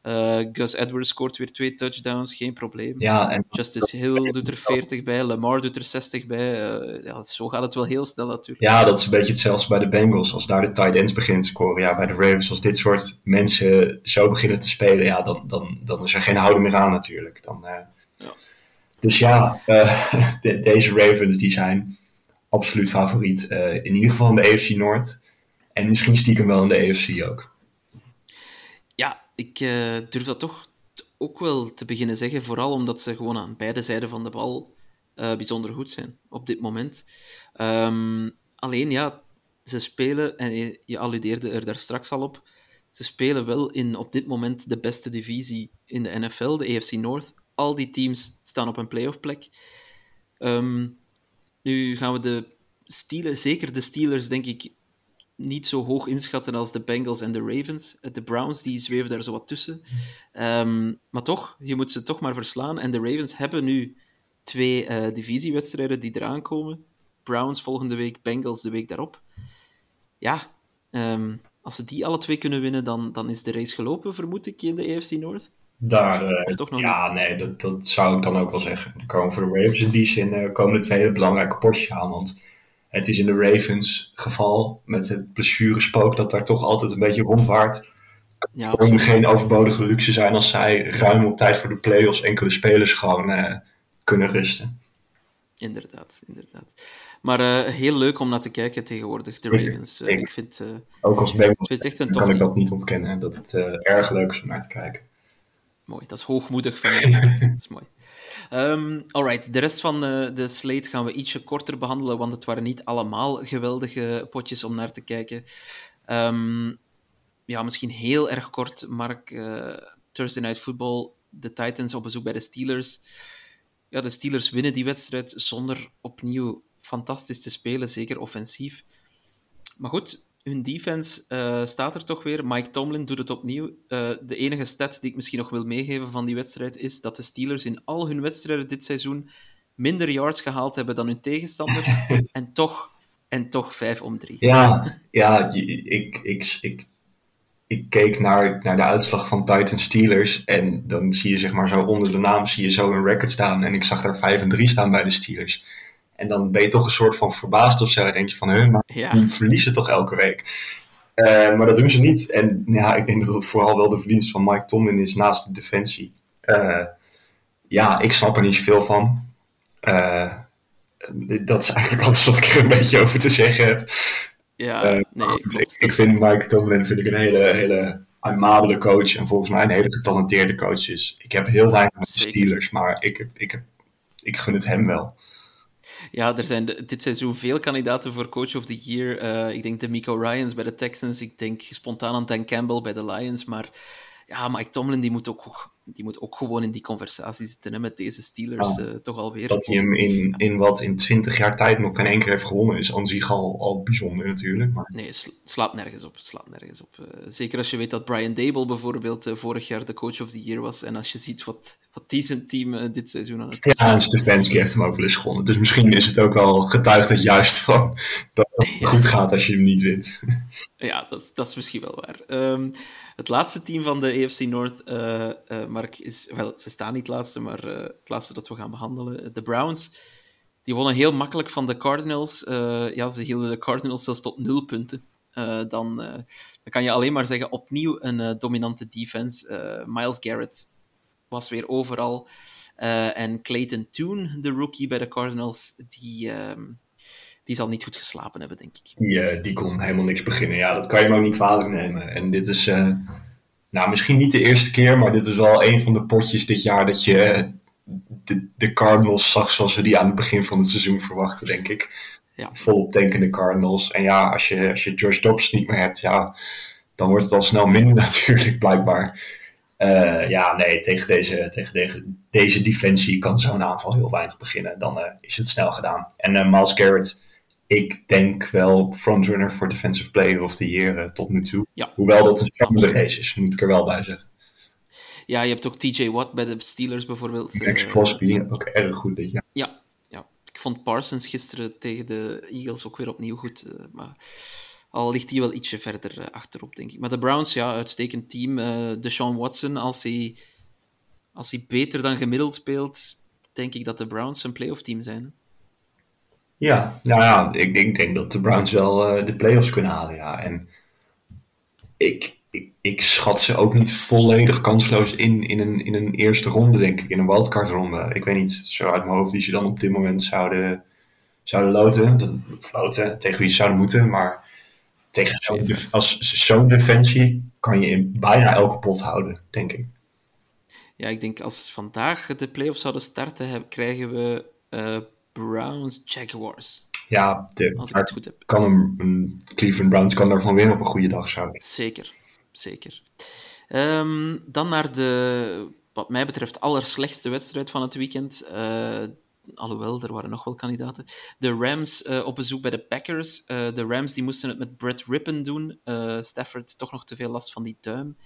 Uh, Gus Edwards scoort weer twee touchdowns, geen probleem. Ja, en... Justice Hill doet er 40 bij, Lamar doet er 60 bij. ja, zo gaat het wel heel snel natuurlijk. Ja, dat is een beetje hetzelfde bij de Bengals. Als daar de tight ends beginnen te scoren. Ja, bij de Ravens, als dit soort mensen zo beginnen te spelen, ja, dan, dan, dan is er geen houding meer aan natuurlijk. Dan, ja. Dus ja, de, deze Ravens die zijn absoluut favoriet. In ieder geval in de AFC Noord. En misschien stiekem wel in de AFC ook. Ik uh, durf dat toch ook wel te beginnen zeggen. Vooral omdat ze gewoon aan beide zijden van de bal bijzonder goed zijn op dit moment. Um, alleen ja, ze spelen, en je, alludeerde er daar straks al op, ze spelen wel in op dit moment de beste divisie in de NFL, de AFC North al die teams staan op een playoff plek. Um, nu gaan we de Steelers, zeker de Steelers, denk ik, niet zo hoog inschatten als de Bengals en de Ravens. De Browns die zweven daar zo wat tussen. Um, maar toch, je moet ze toch maar verslaan. En de Ravens hebben nu twee uh, divisiewedstrijden die eraan komen. Browns volgende week, Bengals de week daarop. Ja, um, als ze die alle twee kunnen winnen, dan, dan is de race gelopen, vermoed ik, in de AFC Noord. Daar, uh, toch nog ja, niet? nee, dat, dat zou ik dan ook wel zeggen. Er komen voor de Ravens in die zin uh, komen de twee belangrijke potjes aan. Want het is in de Ravens geval met het blessurespook dat daar toch altijd een beetje rondwaart. Ja, het nu geen overbodige luxe zijn als zij ruim op tijd voor de playoffs enkele spelers gewoon uh, kunnen rusten. Inderdaad, inderdaad. Maar uh, heel leuk om naar te kijken tegenwoordig, de Ravens. Uh, ik, vind, ook als Bengals kan ik dat niet ontkennen, dat het erg leuk is om naar te kijken. Mooi, dat is hoogmoedig van mij. dat is mooi. Um, alright, de rest van uh, de slate gaan we ietsje korter behandelen, want het waren niet allemaal geweldige potjes om naar te kijken. Um, ja, misschien heel erg kort, Mark. Uh, Thursday Night Football, de Titans op bezoek bij de Steelers. Ja, de Steelers winnen die wedstrijd zonder opnieuw fantastisch te spelen, zeker offensief. Maar goed, hun defense uh, staat er toch weer. Mike Tomlin doet het opnieuw. Uh, de enige stat die ik misschien nog wil meegeven van die wedstrijd is dat de Steelers in al hun wedstrijden dit seizoen minder yards gehaald hebben dan hun tegenstander. en, toch, en toch 5 om 3. Ja, ja ik, ik, ik, ik keek naar, naar de uitslag van Titans Steelers. En dan zie je zeg maar zo onder de naam zie je zo een record staan. En ik zag daar 5 en 3 staan bij de Steelers. En dan ben je toch een soort van verbaasd of zo. Dan denk je van, huh, maar ja. die verliezen toch elke week. Uh, maar dat doen ze niet. En ja, ik denk dat het vooral wel de verdienst van Mike Tomlin is naast de defensie. Uh, ja, ik snap er niet zoveel van. Uh, dat is eigenlijk alles wat ik er een beetje over te zeggen heb. Ja, Eh, nee, goed, ik, ik vind Mike Tomlin vind ik een hele, hele amabele coach. En volgens mij een hele getalenteerde coach. Dus ik heb heel weinig met de. Steelers. Maar ik, ik, heb, ik gun het hem wel. Ja, er zijn dit seizoen veel kandidaten voor Coach of the Year. Eh, ik denk de Miko Ryans bij de Texans. Ik denk spontaan aan Dan Campbell bij de Lions. Maar ja, Mike Tomlin die moet ook, die moet ook gewoon in die conversatie zitten hè, met deze Steelers. Ja. eh, toch alweer. Dat hij hem in, in wat in 20 jaar tijd nog geen één keer heeft gewonnen. Is aan zich al, al bijzonder natuurlijk. Maar Nee, sla- slaat nergens op. Slaat nergens op. Eh, zeker als je weet dat Brian Dable bijvoorbeeld eh, vorig jaar de Coach of the Year was. En als je ziet wat, wat die zijn team dit seizoen aan het ja, en Stefanski heeft hem ook wel eens gewonnen. Dus misschien is het ook wel getuigd dat juist van dat het goed gaat als je hem niet wint. Ja, dat, dat is misschien wel waar. Ehm, het laatste team van de AFC North, eh, eh, Mark, is... Wel, ze staan niet laatste, maar eh, het laatste dat we gaan behandelen. De Browns, die wonnen heel makkelijk van de Cardinals. Ja, ze hielden de Cardinals zelfs tot nul punten. Dan, dan kan je alleen maar zeggen, opnieuw een dominante defense. Miles Garrett was weer overal. En Clayton Toon, de rookie bij de Cardinals, die... ehm, die zal niet goed geslapen hebben, denk ik. Die, eh, die kon helemaal niks beginnen. Ja, dat kan je hem ook niet kwalijk nemen. En dit is, eh, nou misschien niet de eerste keer, maar dit is wel een van de potjes dit jaar dat je eh, de, de Cardinals zag zoals we die aan het begin van het seizoen verwachten, denk ik. Ja. Volop tankende Cardinals. En ja, als je, als je Josh Dobbs niet meer hebt, ja, dan wordt het al snel minder natuurlijk, blijkbaar. Ja, nee, tegen deze, tegen deze, deze defensie kan zo'n aanval heel weinig beginnen. Dan is het snel gedaan. En eh, Miles Garrett, ik denk wel frontrunner voor Defensive Player of the Year eh, tot nu toe. Ja. Hoewel dat een spannende race is, moet ik er wel bij zeggen. Ja, je hebt ook TJ Watt bij de Steelers bijvoorbeeld. Max Eh, Crosby, ook erg goed dit jaar. ja, ja, ik vond Parsons gisteren tegen de Eagles ook weer opnieuw goed. eh, maar al ligt hij wel ietsje verder achterop, denk ik. Maar de Browns, ja, uitstekend team. eh Deshaun Watson, als hij, als hij beter dan gemiddeld speelt, denk ik dat de Browns een playoff team zijn. Ja, nou ja, ik, denk dat de Browns wel eh, de playoffs kunnen halen, ja. En ik, ik, schat ze ook niet volledig kansloos in, in een, in een eerste ronde, denk ik. In een wildcard ronde. Ik weet niet, zo uit mijn hoofd wie ze dan op dit moment zouden, zouden loten. Dat, loten, tegen wie ze zouden moeten. Maar tegen zo'n als zo'n defensie kan je in bijna elke pot houden, denk ik. Ja, ik denk als vandaag de playoffs zouden starten, krijgen we eh, Browns Jaguars. Ja, de, Als ik het goed heb. kan een, een Cleveland Browns kan daarvan winnen op een goede dag, zou ik. Zeker, zeker. Ehm, dan naar de, wat mij betreft, allerslechtste wedstrijd van het weekend. Eh, alhoewel, er waren nog wel kandidaten. De Rams eh, op bezoek bij de Packers. Eh, de Rams die moesten het met Brett Rippon doen. Stafford toch nog te veel last van die duim.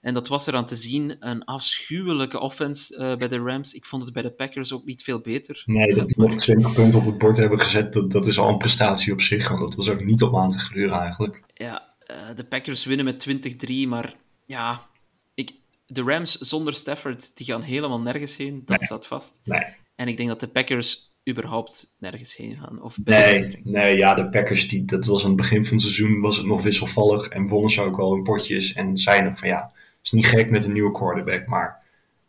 En dat was er aan te zien. Een afschuwelijke offense eh, bij de Rams. Ik vond het bij de Packers ook niet veel beter. Nee, dat die nog 20 punten op het bord hebben gezet, dat, dat is al een prestatie op zich. Want dat was ook niet op aan te gluren eigenlijk. Ja, eh, de Packers winnen met 20-3, maar ja, ik, de Rams zonder Stafford, die gaan helemaal nergens heen, dat Nee. staat vast. Nee, En ik denk dat de Packers überhaupt nergens heen gaan. Of nee, nee ja, de Packers, die, dat was aan het begin van het seizoen was het nog wisselvallig. En wonnen ze ook wel in potjes. En zeiden nog van ja, is niet gek met een nieuwe quarterback. Maar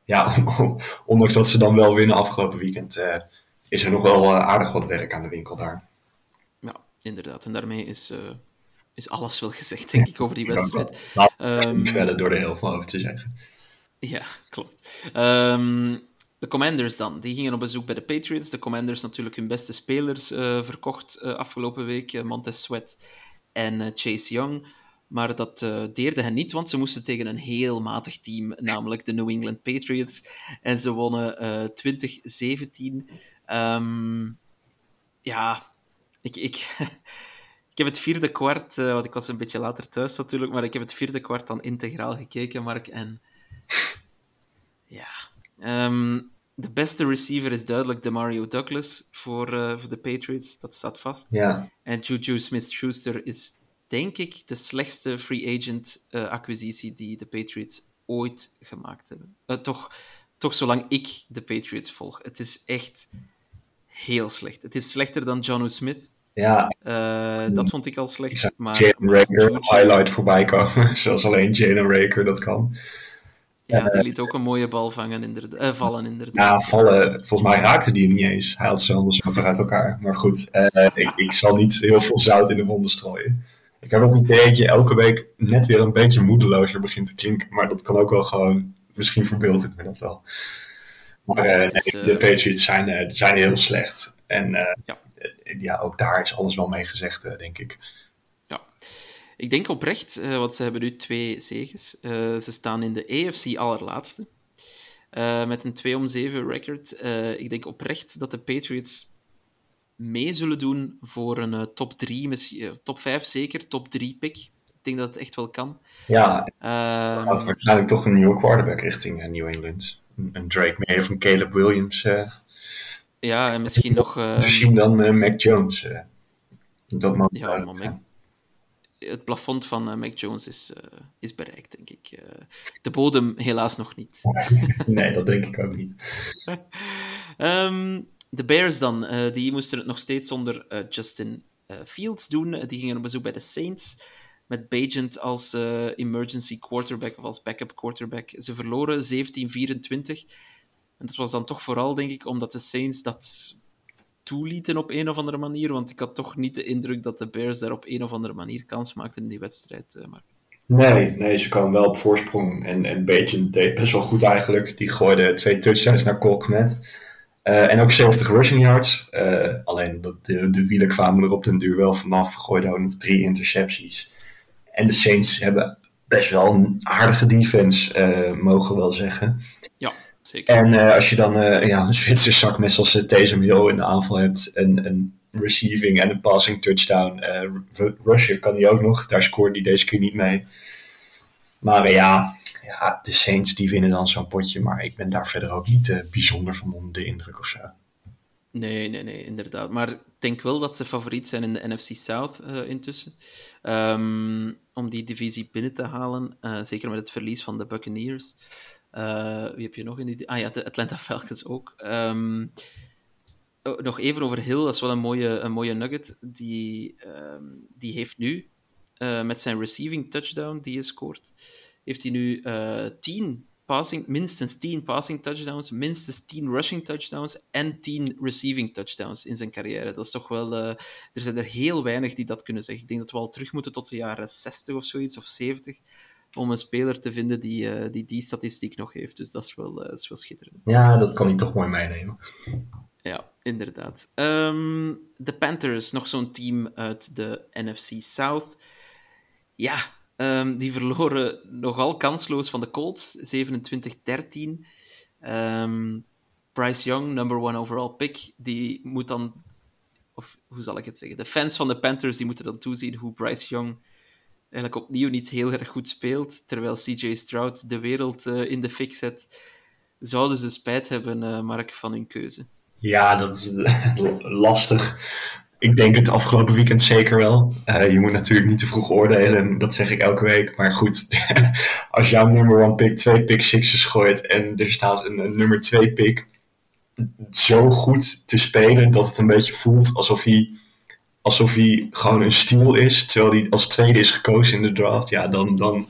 ja, ondanks dat ze dan wel winnen afgelopen weekend, eh, is er nog wel eh, aardig wat werk aan de winkel daar. Ja, inderdaad. En daarmee is, eh, is alles wel gezegd, denk ik, over die wedstrijd. We Ehm, door de heel veel over te zeggen. Ja, klopt. Ehm, de Commanders dan, die gingen op bezoek bij de Patriots. De Commanders natuurlijk hun beste spelers verkocht afgelopen week, Montez Sweat en Chase Young. Maar dat eh, deerde hen niet, want ze moesten tegen een heel matig team, namelijk de New England Patriots. En ze wonnen eh 2017. Ehm, ja, ik, ik, ik heb het vierde kwart, eh, want ik was een beetje later thuis natuurlijk, maar ik heb het vierde kwart dan integraal gekeken, Mark. En ja, ehm, de beste receiver is duidelijk de Mario Douglas voor, eh, voor de Patriots, dat staat vast. Ja, En Juju Smith-Schuster is, denk ik, de slechtste free agent eh, acquisitie die de Patriots ooit gemaakt hebben. Eh, toch, toch zolang ik de Patriots volg. Het is echt heel slecht. Het is slechter dan John Smith. ja Eh, dat vond ik al slecht. Maar, Jalen Raker highlight voorbij komen. Zoals alleen Jalen Raker dat kan. Ja, die liet ook een mooie bal vangen, inderdaad, eh, vallen inderdaad. Ja, vallen. Volgens mij raakte die hem niet eens. Hij had ze handen zo ver uit elkaar. Maar goed, eh, ik, ik zal niet heel veel zout in de wonden strooien. Ik heb ook een theetje elke week net weer een beetje moedelozer begint te klinken. Maar dat kan ook wel gewoon, misschien verbeeld ik me dat wel. Maar eh, nee, eh, de Patriots zijn, eh, zijn heel slecht. En Ja. ja, ook daar is alles wel mee gezegd, denk ik. Ja. Ik denk oprecht, want ze hebben nu twee zeges. Eh, ze staan in de AFC allerlaatste. met een 2 om 7 record. Ik denk oprecht dat de Patriots mee zullen doen voor een eh, top 3, misschien, eh, top 5 zeker, top 3 pick. Ik denk dat het echt wel kan. Ja, Ehm, waarschijnlijk toch een nieuwe quarterback richting eh, New England. Een, Drake May of een Caleb Williams. ja, en misschien nog... te zien dan Mac Jones. dat mag Ja, duidelijk maar Mac- het plafond van Mac Jones is, is bereikt, denk ik. De bodem helaas nog niet. Nee, dat denk ik ook niet. Ehm, de Bears dan, eh, die moesten het nog steeds zonder eh, Justin eh, Fields doen. Die gingen op bezoek bij de Saints. Met Bagent als emergency quarterback of als backup quarterback. Ze verloren 17-24. En dat was dan toch vooral, denk ik, omdat de Saints dat toelieten op een of andere manier. Want ik had toch niet de indruk dat de Bears daar op een of andere manier kans maakten in die wedstrijd. maar Nee, nee, ze kwamen wel op voorsprong. En, en Bagent deed best wel goed eigenlijk. Die gooide twee touchdowns naar Cole Eh, en ook 70 rushing yards. Eh, alleen dat de, de wielen kwamen er op den duur wel vanaf. Gooiden ook nog drie intercepties. En de Saints hebben best wel een aardige defense, eh, mogen we wel zeggen. ja, zeker. En als je dan ja, een Zwitser zakmes als uh, Taysom Hill in de aanval hebt, een, een receiving en een passing touchdown, Ru- Rusher kan hij ook nog, daar scoort hij deze keer niet mee. Maar ja, ja, de Saints die winnen dan zo'n potje, maar ik ben daar verder ook niet eh, bijzonder van onder de indruk of zo. Nee, nee, nee, inderdaad. Maar ik denk wel dat ze favoriet zijn in de NFC South eh, intussen. Ehm, om die divisie binnen te halen. eh, zeker met het verlies van de Buccaneers. Wie heb je nog in die... Ah ja, de Atlanta Falcons ook. Ehm, oh, nog even over Hill, dat is wel een mooie, een mooie nugget. Die, ehm, die heeft nu, met zijn receiving touchdown die hij scoort, heeft hij nu eh 10 passing, minstens 10 passing touchdowns, minstens 10 rushing touchdowns en 10 receiving touchdowns in zijn carrière. Dat is toch wel... eh, er zijn er heel weinig die dat kunnen zeggen. Ik denk dat we al terug moeten tot de jaren 60 of zoiets, of 70, om een speler te vinden die eh, die, die statistiek nog heeft. Dus dat is wel, dat is wel schitterend. Ja, dat kan hij toch mooi meenemen. Ja, inderdaad. Ehm, de Panthers, nog zo'n team uit de NFC South. Ja, ehm, die verloren nogal kansloos van de Colts, 27-13. Ehm, Bryce Young, number one overall pick, die moet dan... Of hoe zal ik het zeggen? De fans van de Panthers die moeten dan toezien hoe Bryce Young eigenlijk opnieuw niet heel erg goed speelt, terwijl CJ Stroud de wereld eh, in de fik zet. Zouden ze spijt hebben, eh, Mark, van hun keuze? Ja, dat is eh, lastig. Ik denk het afgelopen weekend zeker wel. Eh, je moet natuurlijk niet te vroeg oordelen, dat zeg ik elke week. Maar goed, als jouw nummer one pick twee pick sixes gooit en er staat een, nummer twee pick zo goed te spelen dat het een beetje voelt alsof hij, alsof hij gewoon een stiel is, terwijl hij als tweede is gekozen in de draft, ja, dan, dan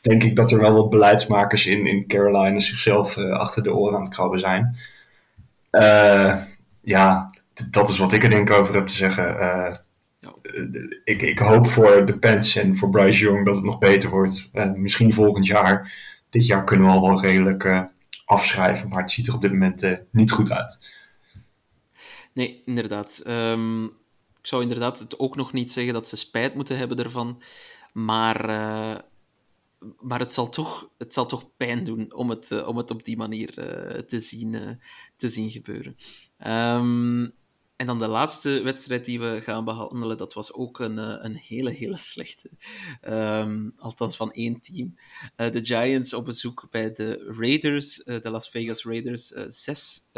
denk ik dat er wel wat beleidsmakers in, in Carolina zichzelf eh, achter de oren aan het krabben zijn. Eh, ja, dat is wat ik er denk over heb te zeggen. Eh, eh, ik, ik hoop voor de Pens en voor Bryce Young dat het nog beter wordt. Eh, misschien volgend jaar. Dit jaar kunnen we al wel redelijk eh, afschrijven, maar het ziet er op dit moment niet goed uit. Nee, inderdaad. Ehm, ik zou inderdaad het ook nog niet zeggen dat ze spijt moeten hebben ervan. Maar, maar het, zal toch, het zal toch pijn doen om het, om het op die manier te, zien, te zien gebeuren. Ehm, en dan de laatste wedstrijd die we gaan behandelen, dat was ook een, eh, een hele, hele slechte. Ehm, althans van één team. Eh, de Giants op bezoek bij de Raiders, eh, de Las Vegas Raiders. Zes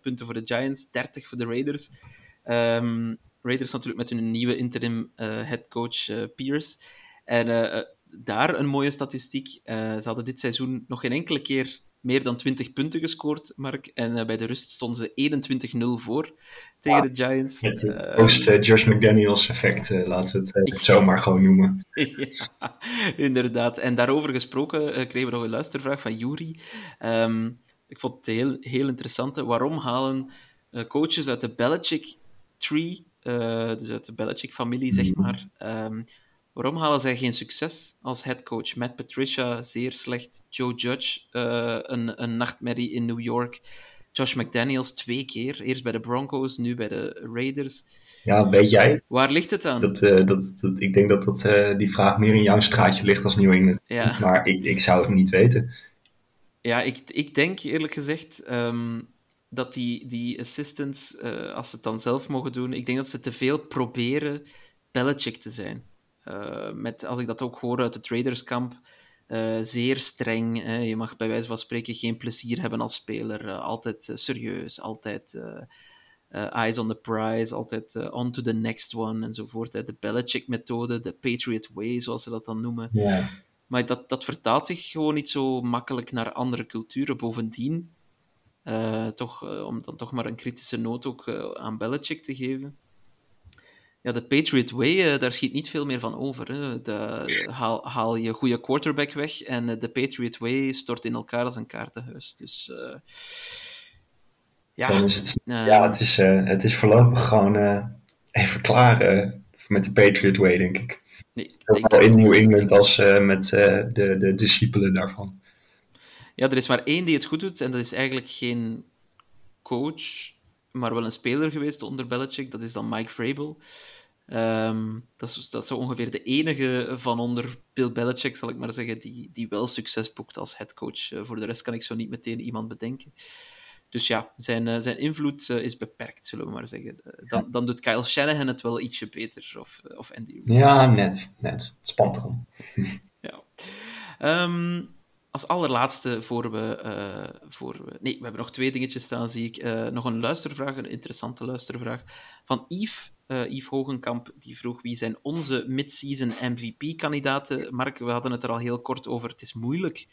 punten voor de Giants, 30 voor de Raiders. Ehm, Raiders natuurlijk met hun nieuwe interim headcoach eh, Pierce. En daar een mooie statistiek. Ze hadden dit seizoen nog geen enkele keer meer dan 20 punten gescoord, Mark. En eh, bij de rust stonden ze 21-0 voor tegen de Giants. Met het Eh, post eh, Josh McDaniels effect, eh, laten we het eh, zomaar gewoon noemen. ja, inderdaad. En daarover gesproken eh, kregen we nog een luistervraag van Yuri. Ehm, ik vond het heel, heel interessant. Waarom halen eh, coaches uit de Belichick tree, eh, dus uit de Belichick-familie, zeg maar, ehm, waarom halen zij geen succes als headcoach? Matt Patricia, zeer slecht. Joe Judge, eh, een, een nachtmerrie in New York. Josh McDaniels twee keer. Eerst bij de Broncos, nu bij de Raiders. Ja, weet jij? Waar ligt het aan? Dat, eh, dat, dat, ik denk dat, dat eh, die vraag meer in jouw straatje ligt als New England. Ja. Maar ik, ik zou het niet weten. Ja, ik, ik denk eerlijk gezegd ehm, dat die, die assistants, als ze het dan zelf mogen doen, ik denk dat ze te veel proberen Belichick te zijn. Eh, met, als ik dat ook hoor uit het traderskamp, eh, zeer streng. Hè. Je mag bij wijze van spreken geen plezier hebben als speler. eh, altijd serieus, altijd eyes on the prize, altijd on to the next one enzovoort. Hè. De Belichick-methode, de Patriot Way, zoals ze dat dan noemen. Maar dat, dat vertaalt zich gewoon niet zo makkelijk naar andere culturen. Bovendien, toch, om dan toch maar een kritische noot ook aan Belichick te geven. Ja, de Patriot Way, eh, daar schiet niet veel meer van over. Hè. De, haal, haal je goede quarterback weg en eh, de Patriot Way stort in elkaar als een kaartenhuis. Dus eh, ja, Dan is het, ja, het is, het is voorlopig gewoon even klaar met de Patriot Way, denk ik. nee, Zowel in New England als met de, de discipelen daarvan. Ja, er is maar één die het goed doet en dat is eigenlijk geen coach, maar wel een speler geweest onder Belichick. Dat is dan Mike Vrabel. Ehm, dat, is, dat is zo ongeveer de enige van onder Bill Belichick, zal ik maar zeggen, die, die wel succes boekt als headcoach. Eh, voor de rest kan ik zo niet meteen iemand bedenken. Dus ja, zijn, eh, zijn invloed eh, is beperkt, zullen we maar zeggen. Dan, dan doet Kyle Shanahan het wel ietsje beter, of, of Andy. Ja, net. net. Het spant erom. Ja. Ehm, als allerlaatste voor we, eh, voor we... Nee, we hebben nog twee dingetjes staan, zie ik. Eh, nog een luistervraag, een interessante luistervraag. Van Yves, eh, Yves Hogenkamp, die vroeg wie zijn onze mid-season MVP-kandidaten. Mark, we hadden het er al heel kort over. Het is moeilijk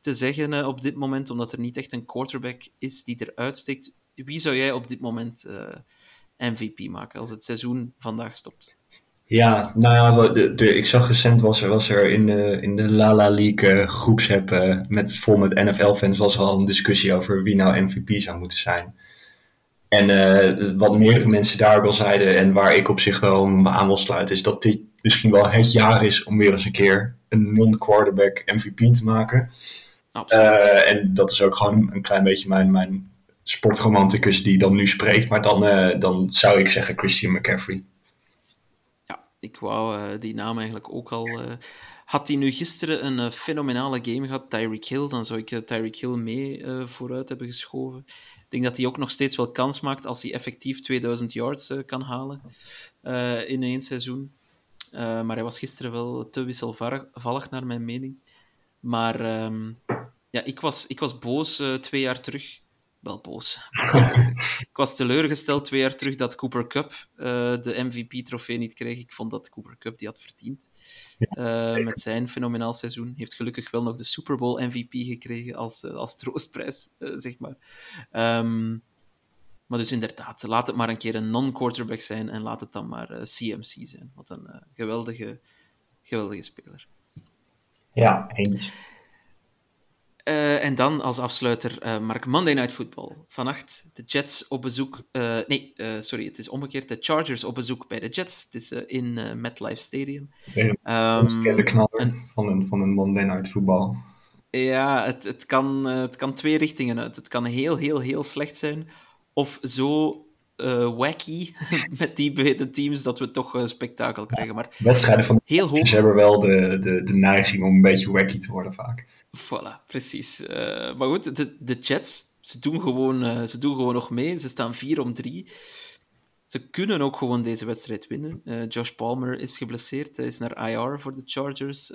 te zeggen op dit moment, omdat er niet echt een quarterback is die eruit steekt. Wie zou jij op dit moment MVP maken, als het seizoen vandaag stopt? Ja, nou ja, wat- de, de, ik zag recent was er, was er in de, in de Lala League eh, groepsapp eh, met, vol met NFL-fans was er al een discussie over wie nou MVP zou moeten zijn. En eh, wat meerdere mensen daar al zeiden en waar ik op zich wel me aan wil sluiten, is dat dit misschien wel het jaar is om weer eens een keer een non-quarterback MVP te maken. En dat is ook gewoon een klein beetje mijn, mijn sportromanticus die dan nu spreekt. Maar dan, dan zou ik zeggen Christian McCaffrey. Ik wou eh, die naam eigenlijk ook al. eh, had hij nu gisteren een eh, fenomenale game gehad, Tyreek Hill, dan zou ik Tyreek Hill mee vooruit hebben geschoven. Ik denk dat hij ook nog steeds wel kans maakt als hij effectief 2000 yards kan halen in één seizoen. Maar hij was gisteren wel te wisselvallig naar mijn mening. Maar ehm, ja, ik was, ik was boos twee jaar terug. Wel boos. ik was teleurgesteld twee jaar terug dat Cooper Cup eh, de MVP-trofee niet kreeg. Ik vond dat Cooper Cup die had verdiend. Eh, met zijn fenomenaal seizoen. Heeft gelukkig wel nog de Super Bowl MVP gekregen als, eh, als troostprijs, zeg maar. Ehm, maar dus inderdaad, laat het maar een keer een non-quarterback zijn en laat het dan maar CMC zijn. Wat een geweldige, geweldige speler. Ja, eens. Eh, en dan als afsluiter, eh Mark, Monday Night Football. Vannacht de Jets op bezoek. eh, nee, sorry, het is omgekeerd. De Chargers op bezoek bij de Jets. Het is in MetLife Stadium. Weer een Ehm, bekende knaller van, een, van een Monday Night voetbal. Ja, het, het, kan, het kan twee richtingen uit. Het kan heel, heel, heel slecht zijn. Of zo eh, wacky met die beide teams dat we toch eh, spektakel krijgen. Maar Wedstrijden van heel hoog. Ze hebben wel de, de, de neiging om een beetje wacky te worden vaak. Voilà, precies. Eh, maar goed, de, de Jets, ze doen, gewoon, ze doen gewoon nog mee. Ze staan 4 om 3. Ze kunnen ook gewoon deze wedstrijd winnen. Josh Palmer is geblesseerd. Hij is naar IR voor de Chargers.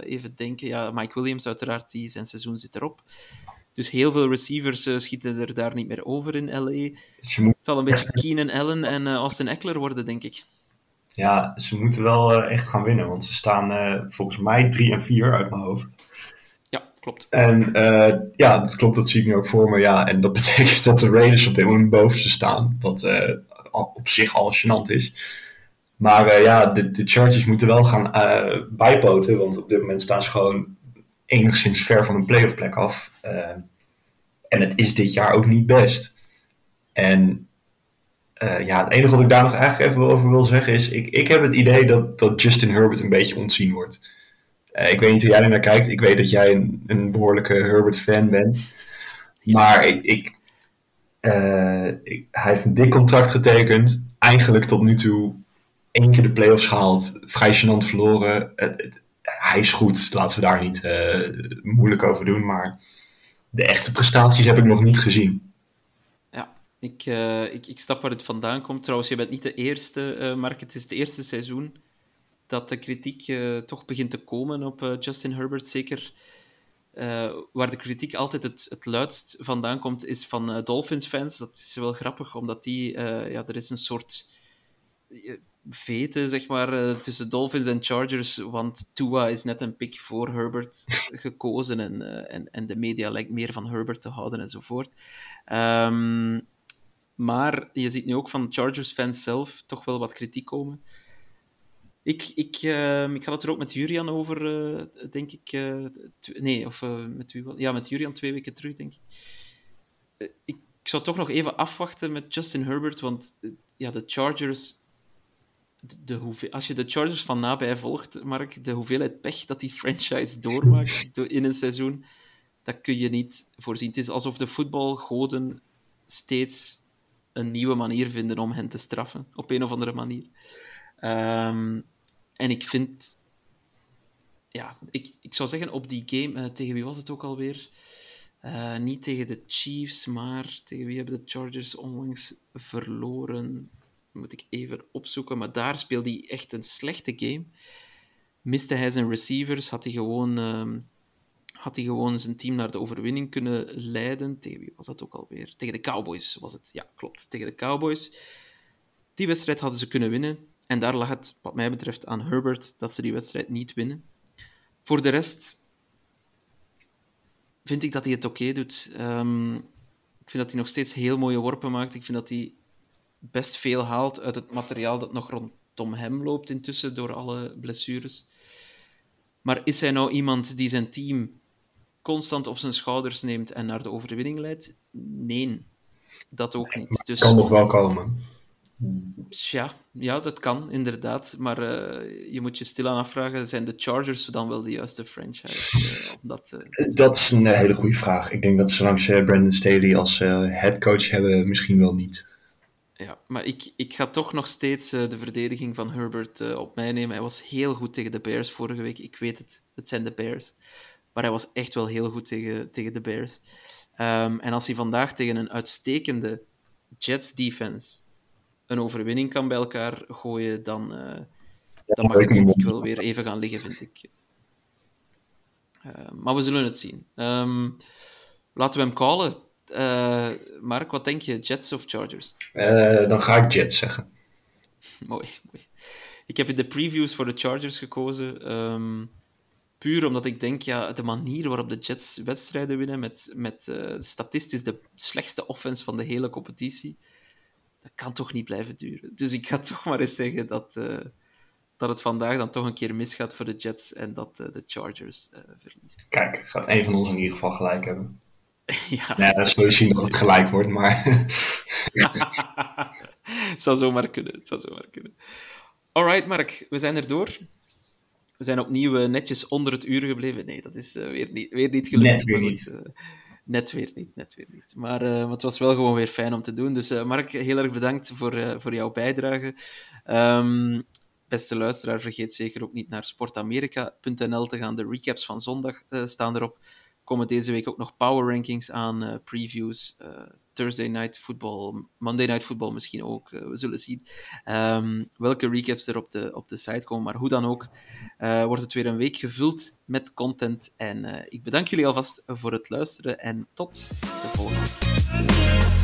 Even denken. Ja, Mike Williams, uiteraard, die, zijn seizoen zit erop. Dus heel veel receivers eh, schieten er daar niet meer over in LA. Het Dus moet, zal een beetje Keenan Allen en eh, Austin Eckler worden, denk ik. ja, ze moeten wel eh, echt gaan winnen, want ze staan volgens mij 3 en 4 uit mijn hoofd. Ja, klopt. En ja, dat klopt, dat zie ik nu ook voor me. Ja, en dat betekent dat de Raiders op dit moment bovenste staan. Wat op zich al gênant is. Maar ja, de, de Chargers moeten wel gaan bijpoten. Want op dit moment staan ze gewoon enigszins ver van een playoff plek af. en het is dit jaar ook niet best. En ja, het enige wat ik daar nog eigenlijk even over wil zeggen is... Ik, ik heb het idee dat, dat Justin Herbert een beetje ontzien wordt. Uh, ik weet niet hoe jij er naar kijkt. Ik weet dat jij een, een behoorlijke Herbert-fan bent. Maar ik, ik, uh, ik, hij heeft een dik contract getekend. Eigenlijk tot nu toe één keer de playoffs gehaald. Vrij gênant verloren. Hij is goed. Laten we daar niet moeilijk over doen. Maar de echte prestaties heb ik nog niet gezien. Ja, ik, ik, ik snap waar het vandaan komt. Trouwens, je bent niet de eerste, Mark. Het is het eerste seizoen dat de kritiek toch begint te komen op Justin Herbert. Zeker waar de kritiek altijd het, het luidst vandaan komt, is van Dolphins-fans. Dat is wel grappig, omdat die, ja, er is een soort vete, zeg maar, tussen Dolphins en Chargers, want Tua is net een pick voor Herbert gekozen en, en, en de media lijkt meer van Herbert te houden enzovoort. Um, maar je ziet nu ook van Chargers-fans zelf toch wel wat kritiek komen. Ik, ik, uh, ik had het er ook met Julian over, uh, denk ik. Nee, of met wie Ja, met Julian twee weken terug, denk ik. ik. Ik zou toch nog even afwachten met Justin Herbert, want ja, de Chargers. De, de als je de Chargers van nabij volgt, Mark, de hoeveelheid pech dat die franchise doormaakt in een seizoen, dat kun je niet voorzien. Het is alsof de voetbalgoden steeds een nieuwe manier vinden om hen te straffen, op een of andere manier. Um, en ik vind, ja, ik, ik zou zeggen op die game, uh, tegen wie was het ook alweer? Uh, niet tegen de Chiefs, maar tegen wie hebben de Chargers onlangs verloren? Moet ik even opzoeken. Maar daar speelde hij echt een slechte game. Miste hij zijn receivers, had hij gewoon, uh, had hij gewoon zijn team naar de overwinning kunnen leiden. Tegen wie was dat ook alweer? Tegen de Cowboys was het. Ja, klopt. Tegen de Cowboys. Die wedstrijd hadden ze kunnen winnen. En daar lag het, wat mij betreft, aan Herbert dat ze die wedstrijd niet winnen. Voor de rest vind ik dat hij het oké doet. Um, ik vind dat hij nog steeds heel mooie worpen maakt. Ik vind dat hij best veel haalt uit het materiaal dat nog rondom hem loopt intussen door alle blessures. Maar is hij nou iemand die zijn team constant op zijn schouders neemt en naar de overwinning leidt? Nee, dat ook niet. Dus... Kan nog wel komen. Ja, ja, dat kan inderdaad. Maar uh, je moet je stilaan afvragen: zijn de Chargers dan wel de juiste franchise? Uh, dat, uh... dat is een hele goede vraag. Ik denk dat zolang ze Brandon Staley als headcoach hebben, misschien wel niet. Ja, maar ik, ik ga toch nog steeds de verdediging van Herbert op mij nemen. Hij was heel goed tegen de Bears vorige week. Ik weet het, het zijn de Bears. Maar hij was echt wel heel goed tegen, tegen de Bears. Um, en als hij vandaag tegen een uitstekende Jets defense een overwinning kan bij elkaar gooien, dan, uh, dan mag ik wel weer even gaan liggen, vind ik. Uh, maar we zullen het zien. Um, laten we hem callen. Uh, Mark, wat denk je? Jets of Chargers? dan ga ik Jets zeggen. mooi, mooi. Ik heb in de previews voor de Chargers gekozen. Um, puur omdat ik denk, ja, de manier waarop de Jets wedstrijden winnen, met, met statistisch de slechtste offense van de hele competitie, dat kan toch niet blijven duren. Dus ik ga toch maar eens zeggen dat, dat het vandaag dan toch een keer misgaat voor de Jets en dat de Chargers verliezen. Kijk, gaat een van ons in ieder geval gelijk hebben. ja. Nou, dat zul je zien dat het gelijk wordt, maar... het zou zomaar kunnen, het zou zomaar kunnen. Alright, Mark, we zijn er door. We zijn opnieuw netjes onder het uur gebleven. Nee, dat is weer, niet, weer niet gelukt. Net weer niet. Net weer niet, net weer niet. Maar, uh, het was wel gewoon weer fijn om te doen. Dus uh, Mark, heel erg bedankt voor, uh, voor jouw bijdrage. Um, beste luisteraar, vergeet zeker ook niet naar sportamerika.nl te gaan. De recaps van zondag staan erop. Komen deze week ook nog power rankings aan, previews, Thursday Night Football, Monday Night Football misschien ook. we zullen zien um, welke recaps er op de, op de site komen. Maar hoe dan ook, wordt het weer een week gevuld met content. En ik bedank jullie alvast voor het luisteren en tot de volgende.